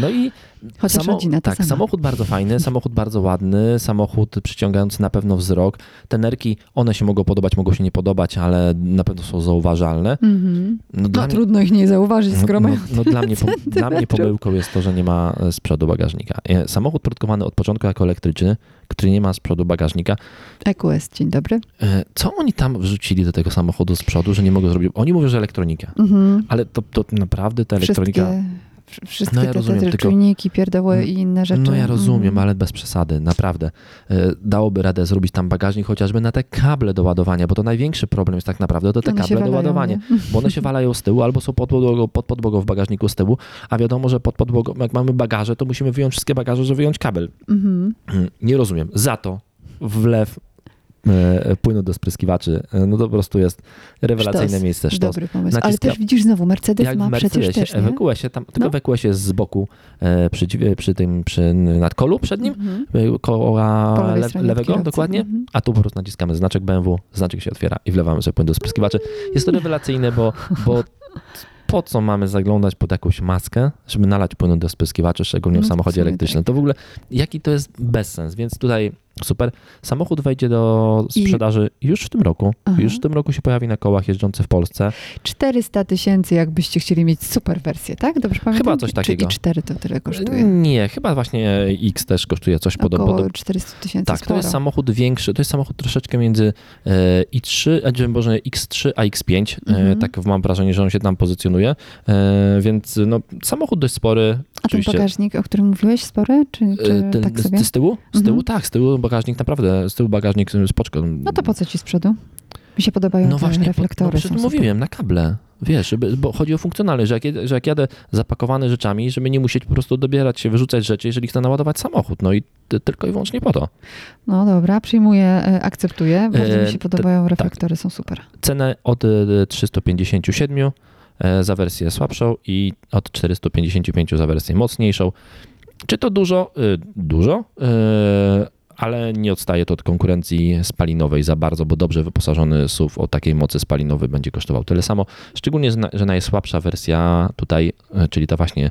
No i Chociaż rodzina to tak, sama. samochód bardzo fajny, samochód bardzo ładny, samochód przyciągający na pewno wzrok. Te nerki, one się mogą podobać, mogą się nie podobać, ale na pewno są zauważalne. Mhm. No, No dla mnie- trudno ich nie zauważyć, skoro No, mają no dla, mnie, dla mnie pomyłką jest to, że nie ma e, z przodu bagażnika. E, Samochód produkowany od początku jako elektryczny, który nie ma z przodu bagażnika. EQS, dzień dobry. E, Co oni tam wrzucili do tego samochodu z przodu, że nie mogą zrobić? Oni mówią, że elektronika. Mhm. Ale to, to naprawdę ta elektronika... Wszystkie, wsz- wszystkie No ja te, rozumiem, tylko- czujniki, pierdoły i inne rzeczy. No ja rozumiem, Mhm. ale bez przesady, naprawdę. E, Dałoby radę zrobić tam bagażnik chociażby na te kable do ładowania, bo to największy problem jest tak naprawdę to te One kable do ładowania. nie? Bo one się walają z tyłu albo są pod podłogą, pod podłogą w bagażniku z tyłu, a wiadomo, że pod podłogą, jak mamy bagaże, to musimy wyjąć wszystkie bagaże, żeby wyjąć kabel. Mhm. Nie rozumiem. Za to wlew płynu do spryskiwaczy, e, no to po prostu jest rewelacyjne Sztos. miejsce. Sztos. Dobry pomysł. Ale Naciska- też widzisz znowu, Mercedes Jak ma Mercedesie, przecież też, nie? w EQS-ie, tam, tylko No. w jest z boku, e, przy, przy tym, przy nadkolu przed nim, Mhm. e, koła le, lewego, kierowcy. dokładnie, Mhm. a tu po prostu naciskamy znaczek BMW, znaczek się otwiera i wlewamy sobie płyn do spryskiwaczy. Jest to rewelacyjne, bo, bo po co mamy zaglądać pod jakąś maskę, żeby nalać płynu do spryskiwaczy, szczególnie w No, samochodzie elektrycznym. To w ogóle, jaki to jest bezsens, więc tutaj super. Samochód wejdzie do I- sprzedaży już w tym roku. Aha. Już w tym roku się pojawi na kołach jeżdżących w Polsce. 400 tysięcy, jakbyście chcieli mieć super wersję, tak? Dobrze pamiętam? Chyba coś takiego. Czy i 4 to tyle kosztuje? Nie, chyba właśnie X też kosztuje coś Około podobnego. 400 tysięcy Tak, to sporo. jest samochód większy, to jest samochód troszeczkę między e, i3, a może X3 a X5, e, Mhm. tak mam wrażenie, że on się tam pozycjonuje, e, więc no, samochód dość spory. A ten Oczywiście, bagażnik, o którym mówiłeś, spory? Czy, czy ten, tak sobie? z, z tyłu? Z tyłu, Mhm. tak, z tyłu bagażnik naprawdę, z tyłu bagażnik spoczko. No to po co ci z przodu? Mi się podobają No te właśnie, reflektory. no mówiłem, na kable. Wiesz, żeby, bo chodzi o funkcjonalność, że jak, że jak jadę zapakowany rzeczami, żeby nie musieć po prostu dobierać się, wyrzucać rzeczy, jeżeli chcę naładować samochód. No i ty, tylko i wyłącznie po to. No dobra, przyjmuję, e, akceptuję. Bardzo E, mi się podobają reflektory, są super. Cenę od e, 357 e, za wersję słabszą i od 455 za wersję mocniejszą. Czy to dużo? Dużo, ale nie odstaje to od konkurencji spalinowej za bardzo, bo dobrze wyposażony SUV o takiej mocy spalinowej będzie kosztował tyle samo. Szczególnie, że na- że najsłabsza wersja tutaj, e, czyli ta właśnie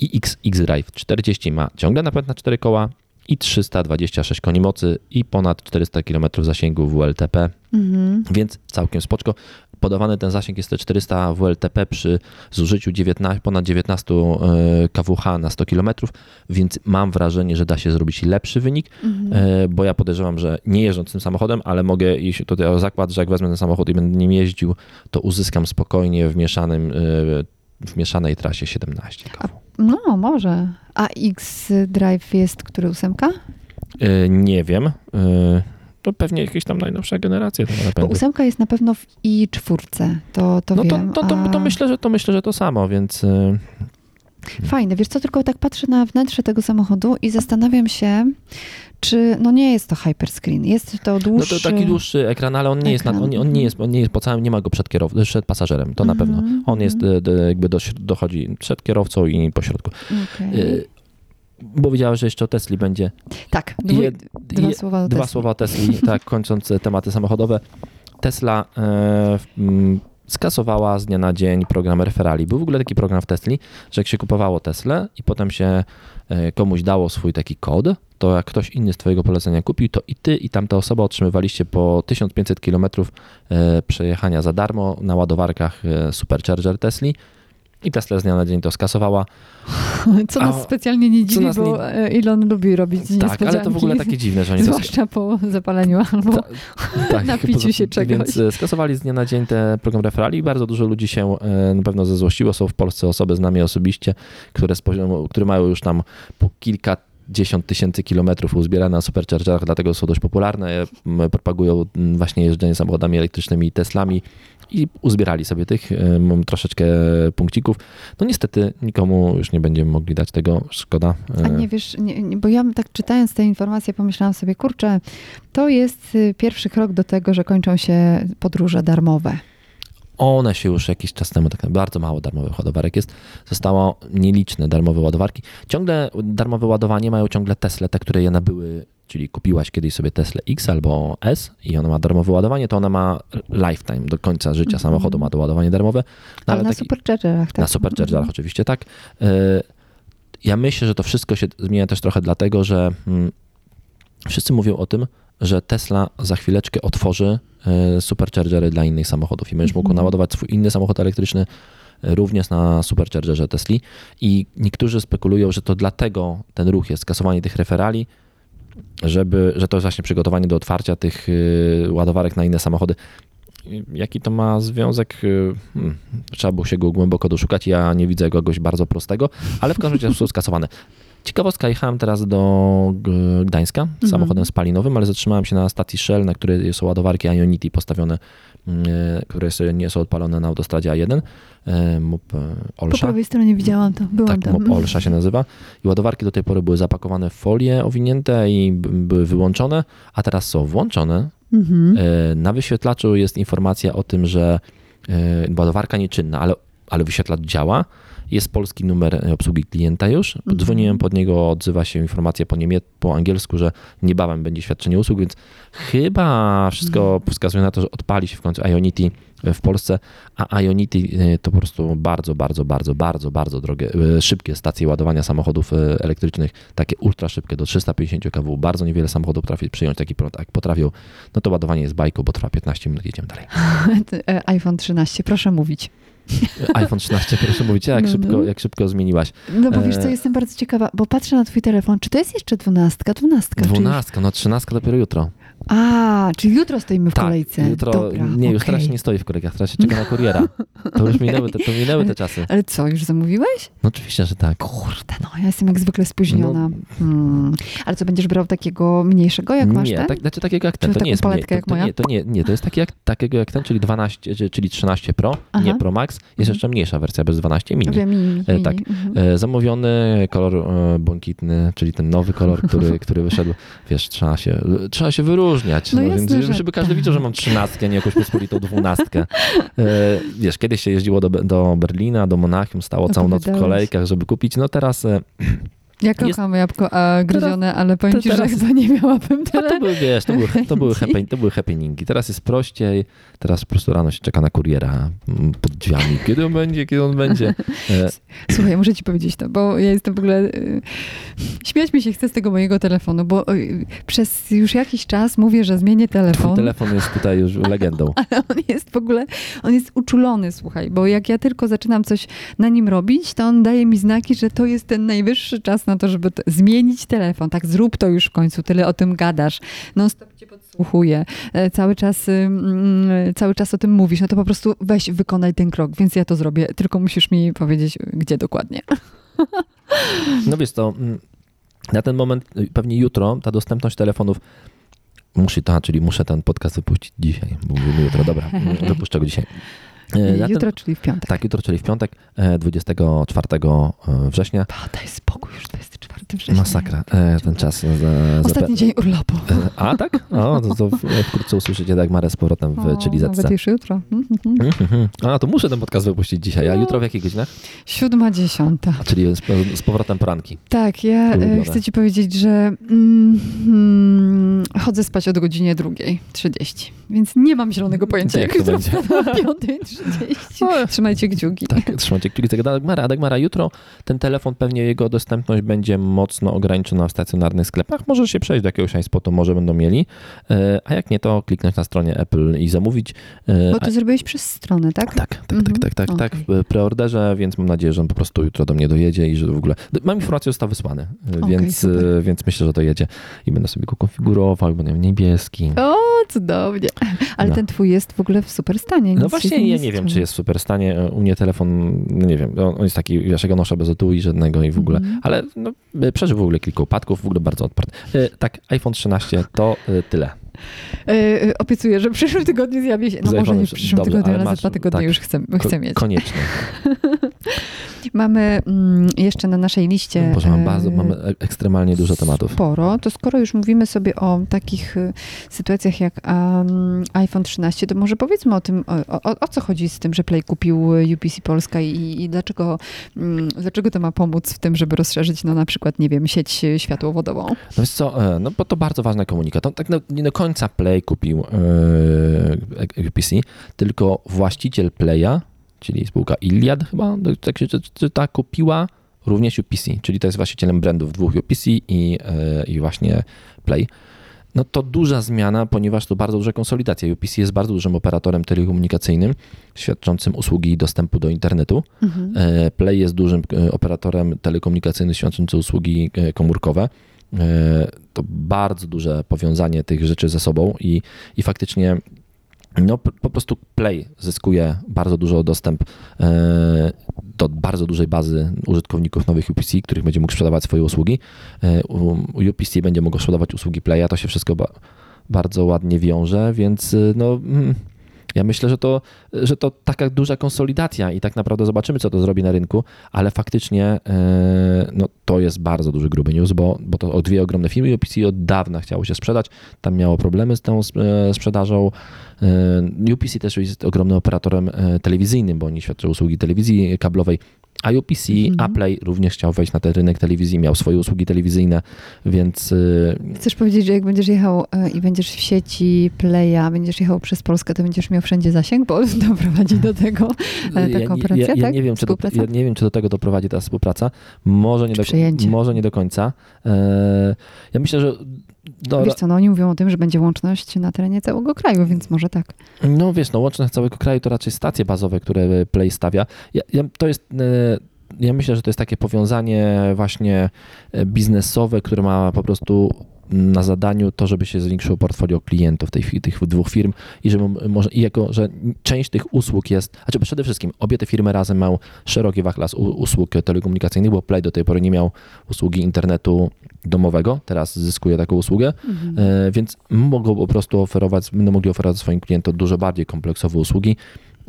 iX X-Drive 40 ma ciągle napęd na 4 koła i 326 koni mocy i ponad 400 km zasięgu WLTP. Mhm. Więc całkiem spoczko. Podawany ten zasięg jest te 400 WLTP przy zużyciu 19, ponad 19 e, kWh na 100 km, więc mam wrażenie, że da się zrobić lepszy wynik, Mhm. e, bo ja podejrzewam, że nie jeżdżąc tym samochodem, ale mogę iść tutaj o zakład, że jak wezmę ten samochód i będę nim jeździł, to uzyskam spokojnie w mieszanym e, w mieszanej trasie 17 kW. No, może. A X-Drive jest który ósemka? Nie wiem. To pewnie jakieś tam najnowsza generacja Bo ósemka jest na pewno w i4, to, to No to, wiem. to, to, to, a- myślę, że to myślę, że to samo, więc e, Fajne. Wiesz co, tylko tak patrzę na wnętrze tego samochodu i zastanawiam się, czy, no nie jest to hyperscreen, jest to No dłuższy... to taki dłuższy ekran, ale on nie jest, nad, on, ekran, on, nie jest, on nie jest po całym, nie ma go przed kierowcą, przed pasażerem, to na Mhm, pewno. On jest mhm. d- jakby do, dochodzi przed kierowcą i po środku. Okej. Bo widziałeś, że jeszcze o Tesli będzie. Tak, dwu, Je- dwa je- słowa o Dwa Tesli. słowa o Tesli, tak, kończąc tematy samochodowe. Tesla e, w- mm, skasowała z dnia na dzień program referali. Był w ogóle taki program w Tesli, że jak się kupowało Teslę i potem się e, komuś dało swój taki kod, to jak ktoś inny z twojego polecenia kupił, to i ty i tamta osoba otrzymywaliście po 1500 km e, przejechania za darmo na ładowarkach e, Supercharger Tesli. I Tesla z dnia na dzień to skasowała. Co A- nas specjalnie nie dziwi, bo nie- e, Elon lubi robić Tak, ale to w ogóle niespodzianki, takie dziwne, że oni to Zwłaszcza po zapaleniu albo Ta- tak, napiciu poza- się czegoś. Więc e, skasowali z dnia na dzień ten program referali i bardzo dużo ludzi się e, na pewno zezłościło. Są w Polsce osoby z nami osobiście, które, z poziomu, które mają już tam po kilka dziesiąt tysięcy kilometrów uzbierane na superchargerach, dlatego są dość popularne. Propagują właśnie jeżdżenie samochodami elektrycznymi i Teslami i uzbierali sobie tych troszeczkę punkcików. No niestety nikomu już nie będziemy mogli dać tego, szkoda. A E, nie wiesz, nie, nie, bo ja tak czytając te informacje pomyślałam sobie, kurczę, to jest y, pierwszy krok do tego, że kończą się podróże darmowe. One się już jakiś czas temu, tak bardzo mało darmowych ładowarek jest. Zostało nieliczne darmowe ładowarki. Ciągle darmowe ładowanie mają ciągle Tesla, te, które je nabyły, czyli kupiłaś kiedyś sobie Tesla X albo S i ona ma darmowe ładowanie, to ona ma lifetime, do końca życia Mhm. samochodu ma to ładowanie darmowe. No, ale na taki- superchargerach, tak? na superchargerach oczywiście, tak. E, Ja myślę, że to wszystko się zmienia też trochę dlatego, że mm, wszyscy mówią o tym, że Tesla za chwileczkę otworzy e, superchargery dla innych samochodów i będziesz mógł Mhm. naładować swój inny samochód elektryczny również na Superchargerze Tesli i niektórzy spekulują, że to dlatego ten ruch jest skasowanie tych referali, żeby, że to jest właśnie przygotowanie do otwarcia tych y, ładowarek na inne samochody. Jaki to ma związek? Hmm, trzeba było się go głęboko doszukać. Ja nie widzę kogoś bardzo prostego, ale w każdym razie są skasowane. Ciekawostka, jechałem teraz do Gdańska Mhm. samochodem spalinowym, ale zatrzymałem się na stacji Shell, na której są ładowarki Ionity postawione, mm, które są- nie są odpalone na autostradzie A1. e, e, Po Olsza. prawej stronie widziałam to, byłam Tak, tam. MOP Olsza się nazywa. I ładowarki do tej pory były zapakowane w folię owinięte i były wyłączone, a teraz są włączone. Mhm. E, Na wyświetlaczu jest informacja o tym, że e, ładowarka nieczynna, ale, ale wyświetlacz działa. Jest polski numer obsługi klienta już. Dzwoniłem pod niego, odzywa się informacja po, niemie- po angielsku, że niebawem będzie świadczenie usług, więc chyba wszystko wskazuje na to, że odpali się w końcu Ionity w Polsce, a Ionity e, to po prostu bardzo, bardzo, bardzo, bardzo, bardzo drogie, e, szybkie stacje ładowania samochodów e, elektrycznych, takie ultra szybkie do 350 kW. Bardzo niewiele samochodów potrafi przyjąć taki prąd, jak potrafią, no to ładowanie jest bajką, bo trwa 15 minut, jedziemy dalej. IPhone 13, proszę mówić. iPhone 13, proszę mówić, jak, No, szybko, no. jak szybko zmieniłaś. No bo wiesz co, E, jestem bardzo ciekawa, bo patrzę na twój telefon, czy to jest jeszcze dwunastka? Dwunastka. 12, no 13 dopiero jutro. A, czyli jutro stoimy w Tak, kolejce. jutro, Dobra, nie, już okej. teraz się nie stoi w kolejkach, teraz się czeka na kuriera. To już minęły te, to minęły te czasy. Ale co, już zamówiłeś? No oczywiście, że tak. Kurde, no ja jestem jak zwykle spóźniona. No. Hmm. Ale co, będziesz brał takiego mniejszego, jak masz nie, ten? tak, znaczy takiego jak ten. To nie jest mniej, to, jak to, moja? nie, to nie, nie, to jest taki jak, takiego jak ten, czyli 12, czy- czyli 13 Pro, Aha. nie Pro Max. Jest Mhm. jeszcze mniejsza wersja bez 12 mini. Wiem, mini, mini. E, tak. Mhm. E, Zamówiony kolor e, błękitny, czyli ten nowy kolor, który, który wyszedł. Wiesz, trzeba się, trzeba się wyróżniać. No No, jasne, więc że żeby każdy widział, że mam trzynastkę, a nie jakąś pospolitą dwunastkę. E, Wiesz, kiedyś się jeździło do, do Berlina, do Monachium, stało całą noc w kolejkach, żeby kupić. No teraz Ja jest- kocham jabłko a, gryzione, ale powiem ci, teraz- że chyba nie miałabym No tyle. to były, wiesz, to były, to były, happen, to były happeningi. Teraz jest prościej, teraz po prostu rano się czeka na kuriera mm, pod drzwiami. Kiedy on będzie, kiedy on będzie. E, Słuchaj, muszę ci powiedzieć to, bo ja jestem w ogóle... y, Śmiać mi się chce z tego mojego telefonu, bo y, przez już jakiś czas mówię, że zmienię Twój telefon. telefon jest tutaj już legendą. ale on jest w ogóle, on jest uczulony, słuchaj, bo jak ja tylko zaczynam coś na nim robić, to on daje mi znaki, że to jest ten najwyższy czas na to, żeby to, zmienić telefon. Tak, zrób to już w końcu, tyle o tym gadasz. Non stop cię podsłuchuje, cały czas, ym, cały czas o tym mówisz, no to po prostu weź, wykonaj ten krok, więc ja to zrobię, tylko musisz mi powiedzieć, gdzie dokładnie. No wiesz to, na ten moment, y, pewnie jutro, ta dostępność telefonów muszę, ta, czyli muszę ten podcast wypuścić dzisiaj, mówimy jutro, dobra, mm, wypuszczę go dzisiaj. E, Jutro, czyli w piątek. tak, jutro, czyli w piątek, e, 24 września. Daj spokój, już 24 września. Masakra, e, ten czas. Za, za, Ostatni dzień urlopu. E, A tak? O, to, to wkrótce usłyszycie Dagmarę z powrotem w O, Chilizetce. Nawet już jutro. Mhm. Mhm. A, to muszę ten podcast wypuścić dzisiaj. A No. jutro w jakich godzinach? Siódma, dziesiąta. Czyli z, z powrotem poranki. Tak, ja e, Ulubione. chcę ci powiedzieć, że mm, mm, chodzę spać od godzinie drugiej 30, więc nie mam zielonego pojęcia, Jak jak, jutro będzie? wstanę o 5.30. Trzymajcie kciuki. Tak, trzymajcie kciuki Dagmara. A Dagmara, jutro ten telefon, pewnie jego dostępność będzie mocno ograniczona w stacjonarnych sklepach. Może się przejść do jakiegoś iSpotu, może będą mieli. E, A jak nie, to kliknąć na stronie Apple i zamówić. E, Bo to zrobiłeś przez stronę, tak? Tak, tak, Mhm. tak, tak, tak, tak, Okej. w preorderze, więc mam nadzieję, że on po prostu jutro do mnie dojedzie i że w ogóle. Mam informację, że został wysłany, Okej, więc, super. e, więc myślę, że to jedzie i będę sobie go konfigurował, będę miał niebieski. O, cudownie. Ale No. ten twój jest w ogóle w super stanie. No się właśnie, ja nie wiem, czy jest w super stanie. U mnie telefon, no nie wiem, on jest taki, ja go noszę bez etui żadnego i w ogóle, Mhm. ale no, przeżył w ogóle kilka upadków, w ogóle bardzo odparty. E, Tak, iPhone 13 to e, tyle. E, obiecuję, że w przyszłym tygodniu zjawię się. No może nie w przyszłym dobrze, tygodniu, ale za dwa tygodnie tak. już chcę, Ko- chcę mieć. Koniecznie. Mamy mm, jeszcze na naszej liście. Boże, mam e, bardzo, mamy e- ekstremalnie dużo tematów. Sporo. To skoro już mówimy sobie o takich y, sytuacjach jak iPhone 13, to może powiedzmy o tym, o, o, o co chodzi z tym, że Play kupił UPC Polska i, i dlaczego, mm, dlaczego to ma pomóc w tym, żeby rozszerzyć, no na przykład, nie wiem, sieć światłowodową. No wiesz co, e, no bo to bardzo ważny komunikat. On tak no, nie do końca Play kupił e, UPC, tylko właściciel Playa, czyli spółka Iliad chyba, tak się czy- czyta, kupiła również UPC, czyli to jest właścicielem brandów dwóch UPC i, e, i właśnie Play. no to duża zmiana, ponieważ to bardzo duża konsolidacja. UPC jest bardzo dużym operatorem telekomunikacyjnym, świadczącym usługi dostępu do internetu. Mhm. E, Play jest dużym e, operatorem telekomunikacyjnym świadczącym usługi komórkowe. To bardzo duże powiązanie tych rzeczy ze sobą i, i faktycznie no, po prostu Play zyskuje bardzo dużo dostęp e, do bardzo dużej bazy użytkowników nowych UPC, których będzie mógł sprzedawać swoje usługi. E, UPC będzie mógł sprzedawać usługi Playa, to się wszystko ba- bardzo ładnie wiąże, więc y, no, mm, ja myślę, że to, że to taka duża konsolidacja i tak naprawdę zobaczymy, co to zrobi na rynku, ale faktycznie e, no, to jest bardzo duży gruby news, bo, bo to o dwie ogromne firmy UPC od dawna chciało się sprzedać, tam miało problemy z tą e, sprzedażą. E, UPC też jest ogromnym operatorem e, telewizyjnym, bo oni świadczą usługi telewizji kablowej, a UPC, Mhm. Appley również chciał wejść na ten rynek telewizji, miał swoje usługi telewizyjne, więc e, Chcesz powiedzieć, że jak będziesz jechał i będziesz w sieci Playa, będziesz jechał przez Polskę, to będziesz miał wszędzie zasięg, bo doprowadzi do tego taka operacja, ja, ja, tak? nie wiem, czy do, ja nie wiem, czy do tego doprowadzi ta współpraca. Może nie, do, może nie do końca. Ja myślę, że do, Wiesz co, no oni mówią o tym, że będzie łączność na terenie całego kraju, więc może tak. no wiesz, no łączność całego kraju to raczej stacje bazowe, które Play stawia. Ja, ja, to jest... E, ja myślę, że to jest takie powiązanie właśnie e, biznesowe, które ma po prostu na zadaniu to, żeby się zwiększyło portfolio klientów tej, tych dwóch firm i że może i jako, że część tych usług jest, znaczy przede wszystkim obie te firmy razem mają szeroki wachlarz usług telekomunikacyjnych, bo Play do tej pory nie miał usługi internetu domowego, teraz zyskuje taką usługę, e, więc mogą po prostu oferować, będą mogli oferować swoim klientom dużo bardziej kompleksowe usługi,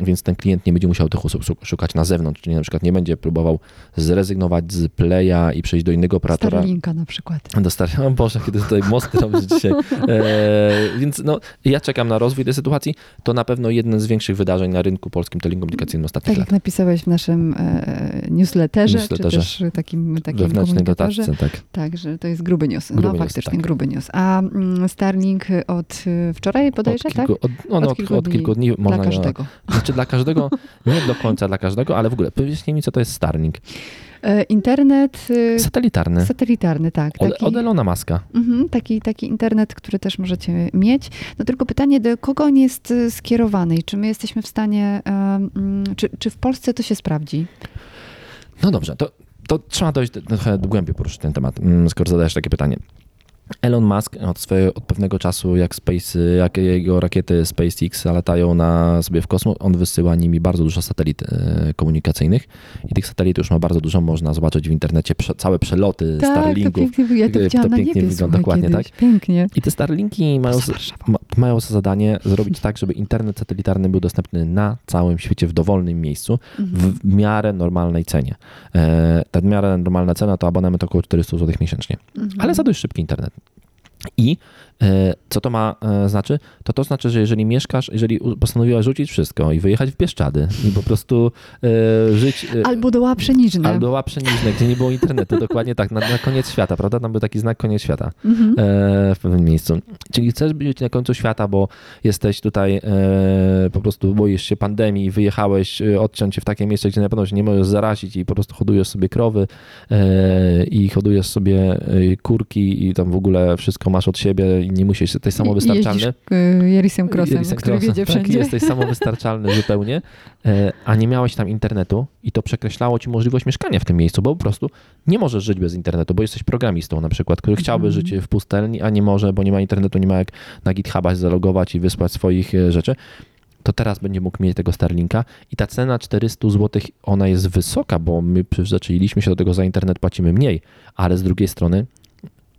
więc ten klient nie będzie musiał tych usług szu- szukać na zewnątrz, czyli na przykład nie będzie próbował zrezygnować z Playa i przejść do innego operatora. Starlinka na przykład. Do Star... O Boże, kiedy tutaj mosty robisz dzisiaj. E, więc no, ja czekam na rozwój tej sytuacji. To na pewno jedno z większych wydarzeń na rynku polskim telekomunikacyjnym ostatnich Tak lat. jak napisałeś w naszym e, newsletterze, Newsletterze. czy też takim, takim Wewnętrznej dotacji, tak. Tak, że to jest gruby news. Gruby no news, faktycznie, tak. gruby news. A mm, Starlink od y, wczoraj bodajże, Od kilku, tak? od, no, no, Od od, kilku od dni kilku dni można Dla każdego. Dla każdego, nie do końca dla każdego, ale w ogóle powiedzcie mi, co to jest Starlink. E, internet y, Satelitarny. satelitarny, tak. Taki, od Elona Muska. mhm, taki, taki internet, który też możecie mieć. No tylko pytanie, do kogo on jest y, skierowany i czy my jesteśmy w stanie, em, mm, czy, czy w Polsce to się sprawdzi? No dobrze, to, to trzeba dojść do- trochę głębiej poruszyć ten temat, mm, skoro zadajesz takie pytanie. Elon Musk od, swojego, od pewnego czasu, jak, Space, jak jego rakiety SpaceX latają na sobie w kosmos, on wysyła nimi bardzo dużo satelit e, komunikacyjnych i tych satelitów już ma bardzo dużo, można zobaczyć w internecie prze, całe przeloty Tak, to Starlinków. pięknie, ja to To widziałam na pięknie niebie, wygląda, dokładnie kiedyś. Pięknie. I te Starlinki mają, ma, mają za zadanie zrobić tak, żeby internet satelitarny był dostępny na całym świecie w dowolnym miejscu Mhm. w miarę normalnej cenie. E, ta w miarę normalna cena to abonament około 400 zł miesięcznie, Mhm. ale za dość szybki internet. I co to ma e, znaczy? To to znaczy, że jeżeli mieszkasz, jeżeli postanowiłaś rzucić wszystko i wyjechać w Bieszczady i po prostu e, żyć... e, Albo doła pszeniczne. Albo doła pszeniczne, gdzie nie było internetu, dokładnie tak, na, na koniec świata, prawda? Tam był taki znak koniec świata Mhm. e, w pewnym miejscu. Czyli chcesz być na końcu świata, bo jesteś tutaj, e, po prostu boisz się pandemii, wyjechałeś e, odciąć się w takie miejsce, gdzie na pewno się nie możesz zarazić i po prostu hodujesz sobie krowy e, i hodujesz sobie e, kurki i tam w ogóle wszystko masz od siebie i nie musisz, jesteś samowystarczalny. Jeździsz Crossem, Jelisem który Crossem, wiedzie tak, wszędzie. jesteś samowystarczalny zupełnie, e, a nie miałeś tam internetu i to przekreślało ci możliwość mieszkania w tym miejscu, bo po prostu nie możesz żyć bez internetu, bo jesteś programistą na przykład, który chciałby Mhm. żyć w pustelni, a nie może, bo nie ma internetu, nie ma jak na GitHuba się zalogować i wysłać swoich e, rzeczy. To teraz będzie mógł mieć tego Starlinka i ta cena 400 zł, ona jest wysoka, bo my przyzwyczailiśmy się do tego, za internet płacimy mniej, ale z drugiej strony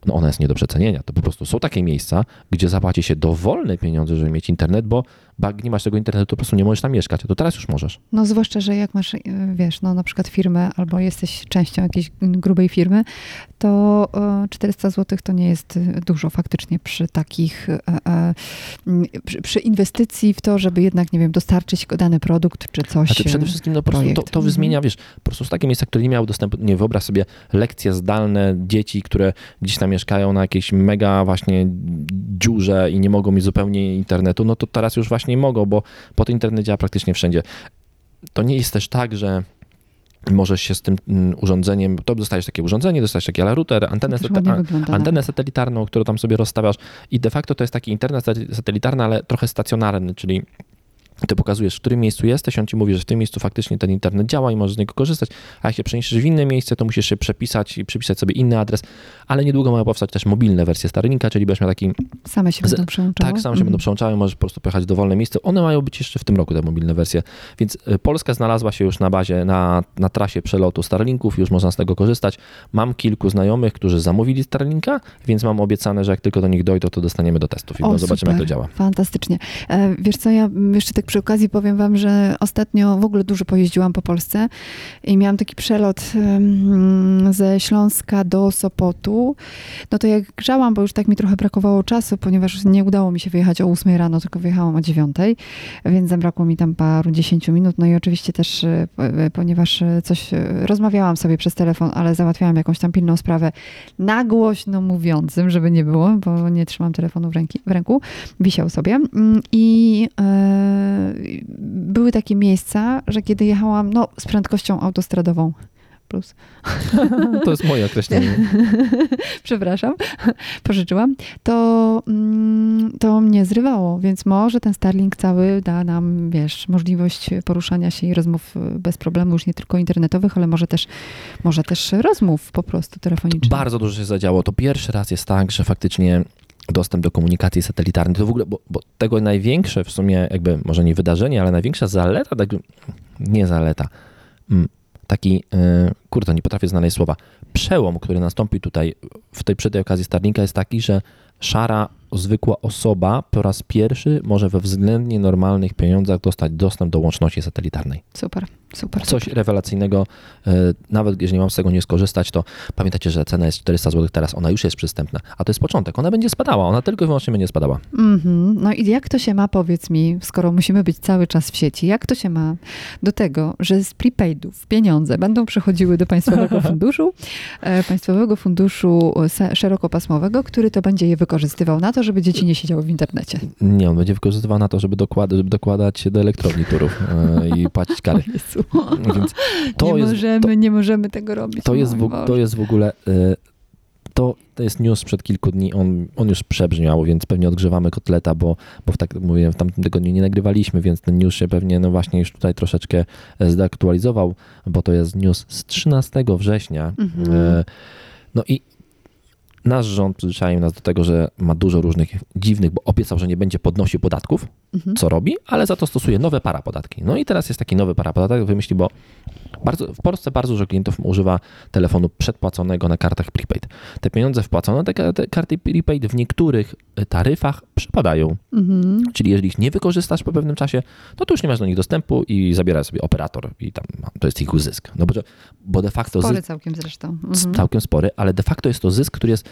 no ona jest nie do przecenienia. To po prostu są takie miejsca, gdzie zapłaci się dowolne pieniądze, żeby mieć internet, bo jak nie masz tego internetu, to po prostu nie możesz tam mieszkać. A to teraz już możesz. No zwłaszcza, że jak masz, y, wiesz, no na przykład firmę albo jesteś częścią jakiejś grubej firmy, to y, 400 zł to nie jest y, dużo faktycznie przy takich, mm, przy, przy inwestycji w to, żeby jednak, nie wiem, dostarczyć dany produkt czy coś. Znaczy przede y, wszystkim no, po prostu to, projekt. to Mhm. zmienia, wiesz, po prostu są takie miejsca, które nie miały dostępu, nie wyobraź sobie lekcje zdalne dzieci, które gdzieś tam mieszkają na jakiejś mega właśnie dziurze i nie mogą mieć zupełnie internetu, no to teraz już właśnie mogą, bo po to internet działa praktycznie wszędzie. To nie jest też tak, że możesz się z tym mm, urządzeniem, to dostajesz takie urządzenie, dostajesz taki router, antenę, wygląda, antenę satelitarną, którą tam sobie rozstawiasz i de facto to jest taki internet sate- satelitarny, ale trochę stacjonarny, czyli ty pokazujesz, w którym miejscu jesteś, on ci mówi, że w tym miejscu faktycznie ten internet działa i możesz z niego korzystać, a jak się przeniesiesz w inne miejsce, to musisz się przepisać i przypisać sobie inny adres, ale niedługo mają powstać też mobilne wersje Starlinka, czyli będziesz miał taki Same się Z- będą przełączały? tak, sam się Mhm. będą przełączały, możesz po prostu pojechać w dowolne miejsce. One mają być jeszcze w tym roku, te mobilne wersje. Więc y, Polska znalazła się już na bazie, na, na trasie przelotu Starlinków, już można z tego korzystać. Mam kilku znajomych, którzy zamówili Starlinka, więc mam obiecane, że jak tylko do nich dojdą, to dostaniemy do testów i O, zobaczymy, jak to super. działa. Fantastycznie. E, Wiesz co, ja jeszcze tak przy okazji powiem wam, że ostatnio w ogóle dużo pojeździłam po Polsce i miałam taki przelot ze Śląska do Sopotu. No to jak grzałam, bo już tak mi trochę brakowało czasu, ponieważ nie udało mi się wyjechać o 8 rano, tylko wyjechałam o 9, więc zabrakło mi tam paru dziesięciu minut. No i oczywiście też, e, e, ponieważ e, coś rozmawiałam sobie przez telefon, ale załatwiałam jakąś tam pilną sprawę na głośno mówiącym, żeby nie było, bo nie trzymam telefonu w, ręki, w ręku wisiał sobie. Mm, I e, były takie miejsca, że kiedy jechałam no, z prędkością autostradową, plus, To jest moje określenie. przepraszam, pożyczyłam, to, mm, to mnie zrywało, więc może ten Starlink cały da nam, wiesz, możliwość poruszania się i rozmów bez problemu, już nie tylko internetowych, ale może też, może też rozmów po prostu telefonicznych. Bardzo dużo się zadziało. To pierwszy raz jest tak, że faktycznie dostęp do komunikacji satelitarnej, to w ogóle, bo, bo tego największe w sumie jakby, może nie wydarzenie, ale największa zaleta, tak, nie zaleta, mm, taki, yy, kurde, nie potrafię znaleźć słowa, przełom, który nastąpił tutaj w tej, przy tej okazji Starlinka jest taki, że szara, zwykła osoba po raz pierwszy może we względnie normalnych pieniądzach dostać dostęp do łączności satelitarnej. Super, super. Coś super. rewelacyjnego, e, nawet jeżeli mam z tego nie skorzystać, to pamiętajcie, że cena jest 400 zł teraz, ona już jest przystępna, a to jest początek, ona będzie spadała, ona tylko i wyłącznie będzie spadała. Mhm. No i jak to się ma, powiedz mi, skoro musimy być cały czas w sieci, jak to się ma do tego, że z prepaidów pieniądze będą przechodziły do Państwowego Funduszu, e, Państwowego Funduszu se- Szerokopasmowego, który to będzie je wykorzystywał na to, żeby dzieci nie siedziały w internecie? Nie, on będzie wykorzystywany na to, żeby, dokład, żeby dokładać się do elektrowni turów e, i płacić kary. Więc to nie jest, możemy, to, nie możemy tego robić. to, jest, w, to jest w ogóle... e, To, to jest news sprzed kilku dni, on, on już przebrzmiał, więc pewnie odgrzewamy kotleta, bo, bo w tak mówię, w tamtym tygodniu nie nagrywaliśmy, więc ten news się pewnie no właśnie już tutaj troszeczkę e, zdeaktualizował, bo to jest news z 13 września. Mhm. E, No i nasz rząd przyzwyczaił nas do tego, że ma dużo różnych dziwnych, bo obiecał, że nie będzie podnosił podatków, Mhm. co robi, ale za to stosuje nowe parapodatki. No i teraz jest taki nowy parapodatek, wymyśli, bo bardzo, w Polsce bardzo dużo klientów używa telefonu przedpłaconego na kartach prepaid. Te pieniądze wpłacone te, te karty prepaid w niektórych y, taryfach przypadają. Mhm. Czyli jeżeli ich nie wykorzystasz po pewnym czasie, to tu już nie masz do nich dostępu i zabiera sobie operator i tam to jest ich zysk. No bo, bo de facto Spory zysk, całkiem zresztą. Mhm. całkiem spory, ale de facto jest to zysk, który jest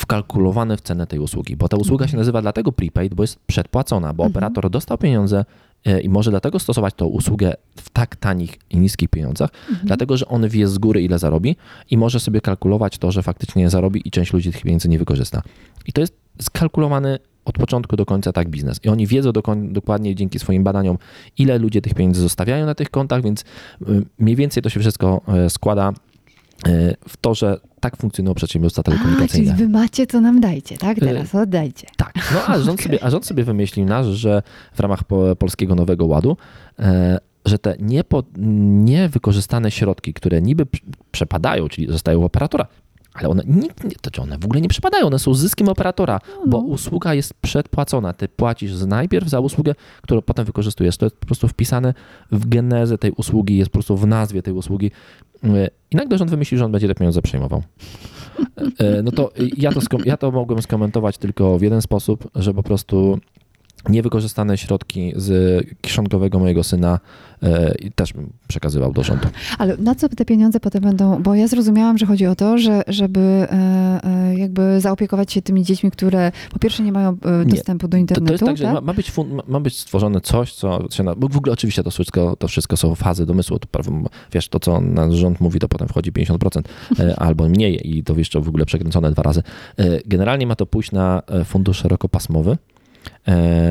wkalkulowany w cenę tej usługi, bo ta usługa się nazywa dlatego prepaid, bo jest przedpłacona, bo Mhm. operator dostał pieniądze e, i może dlatego stosować tą usługę w tak tanich i niskich pieniądzach, Mhm. dlatego że on wie z góry ile zarobi i może sobie kalkulować to, że faktycznie zarobi i część ludzi tych pieniędzy nie wykorzysta. I to jest skalkulowany od początku do końca tak biznes. I oni wiedzą dokładnie dzięki swoim badaniom, ile ludzie tych pieniędzy zostawiają na tych kontach, więc y, mniej więcej to się wszystko e, składa w to, że tak funkcjonują przedsiębiorstwa A, czyli telekomunikacyjne. wy macie, to nam dajcie, tak? Y, Teraz oddajcie. Tak, no a rząd, sobie, a rząd sobie wymyślił nasz, że w ramach po, Polskiego Nowego Ładu, e, że te niepo, niewykorzystane środki, które niby pr- przepadają, czyli zostają u operatora, ale one, nikt nie, to czy one w ogóle nie przepadają, one są zyskiem operatora, bo no. usługa jest przedpłacona. Ty płacisz najpierw za usługę, którą potem wykorzystujesz. To jest po prostu wpisane w genezę tej usługi, jest po prostu w nazwie tej usługi. E, I nagle rząd wymyślił, że on będzie te pieniądze przejmował. E, No to ja to, ja to mogłem skomentować tylko w jeden sposób, że po prostu niewykorzystane środki z kieszonkowego mojego syna e, i też bym przekazywał do rządu. Ale na co te pieniądze potem będą? Bo ja zrozumiałam, że chodzi o to, że, żeby e, e, jakby zaopiekować się tymi dziećmi, które po pierwsze nie mają e, Nie. dostępu do To, internetu. to jest tak, że tak? ma, ma, być fun, ma- być stworzone coś, co się na, bo w ogóle oczywiście to wszystko, to wszystko są fazy domysłu. To, prawo- wiesz, to co nasz rząd mówi, to potem wchodzi 50% e, albo mniej i to jeszcze w ogóle przekręcone dwa razy. Generalnie ma to pójść na fundusz szerokopasmowy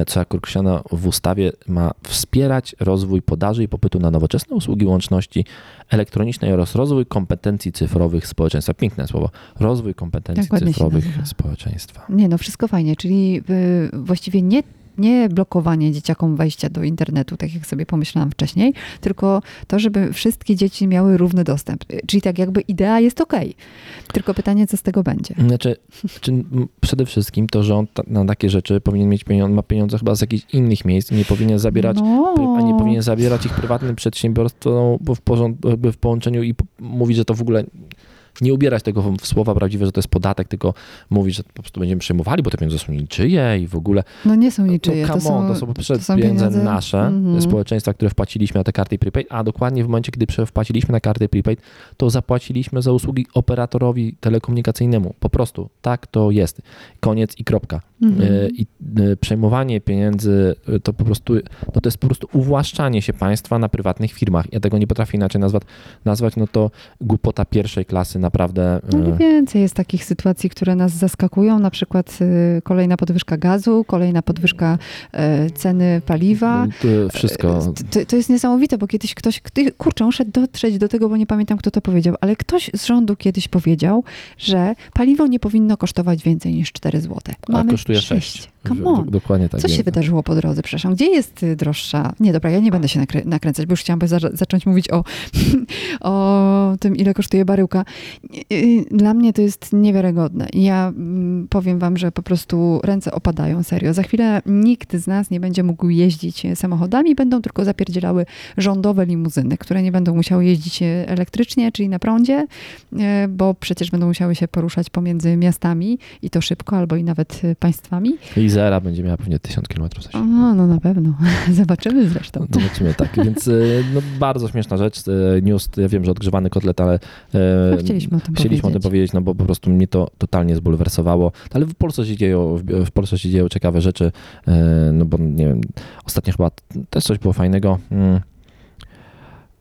co jak określono w ustawie, ma wspierać rozwój podaży i popytu na nowoczesne usługi łączności elektronicznej oraz rozwój kompetencji cyfrowych społeczeństwa. Piękne słowo. Rozwój kompetencji Tak cyfrowych społeczeństwa. Nie, no wszystko fajnie, czyli y, właściwie nie, nie blokowanie dzieciakom wejścia do internetu, tak jak sobie pomyślałam wcześniej, tylko to, żeby wszystkie dzieci miały równy dostęp. Czyli tak jakby idea jest okej, tylko pytanie, co z tego będzie. Znaczy, czy przede wszystkim to, że on ta, na takie rzeczy powinien mieć pieniądze, ma pieniądze chyba z jakichś innych miejsc i nie powinien zabierać no. A nie powinien zabierać ich prywatnym przedsiębiorstwom bo w, porząd, w połączeniu i mówić, że to w ogóle nie ubierać tego w- słowa prawdziwe, że to jest podatek, tylko mówić, że po prostu będziemy przejmowali, bo te pieniądze są niczyje i w ogóle. No nie są niczyje, no, to są, on, to są to są pieniądze, nasze, Mhm. społeczeństwa, które wpłaciliśmy na te karty prepaid, a dokładnie w momencie, gdy wpłaciliśmy na karty prepaid, to zapłaciliśmy za usługi operatorowi telekomunikacyjnemu. Po prostu tak to jest. Koniec i kropka. Mhm. E, I e, przejmowanie pieniędzy e, to po prostu, no to jest po prostu uwłaszczanie się państwa na prywatnych firmach. Ja tego nie potrafię inaczej nazwać, nazwać no to głupota pierwszej klasy naprawdę. No e, więcej jest takich sytuacji, które nas zaskakują, na przykład y, kolejna podwyżka gazu, kolejna podwyżka y, ceny paliwa. to wszystko. To, to jest niesamowite, bo kiedyś ktoś, kurczę, muszę dotrzeć do tego, bo nie pamiętam, kto to powiedział, ale ktoś z rządu kiedyś powiedział, że paliwo nie powinno kosztować więcej niż 4 zł. A kosztuje 6. Come on. Dokładnie tak. Co się wydarzyło po drodze, przepraszam? Gdzie jest y, droższa? Nie, dobra, ja nie będę się nakrę- nakręcać, bo już chciałam za- zacząć mówić o, o tym, ile kosztuje baryłka. Dla mnie to jest niewiarygodne. Ja mm, powiem wam, że po prostu ręce opadają, serio. Za chwilę nikt z nas nie będzie mógł jeździć samochodami, będą tylko zapierdzielały rządowe limuzyny, które nie będą musiały jeździć elektrycznie, czyli na prądzie, e, bo przecież będą musiały się poruszać pomiędzy miastami i to szybko, albo i nawet państwami. I zera będzie miała pewnie 1000 km za O, no na pewno. Zobaczymy zresztą. No, Zobaczymy, tak. Więc e, no, bardzo śmieszna rzecz. E, News, ja wiem, że odgrzewany kotlet, ale No, chcieliśmy o tym chcieliśmy o tym powiedzieć. powiedzieć, no bo po prostu mnie to totalnie zbulwersowało. Ale w Polsce się dzieją, w, w Polsce się dzieją ciekawe rzeczy, e, no bo nie wiem, ostatnio chyba też coś było fajnego. Mm.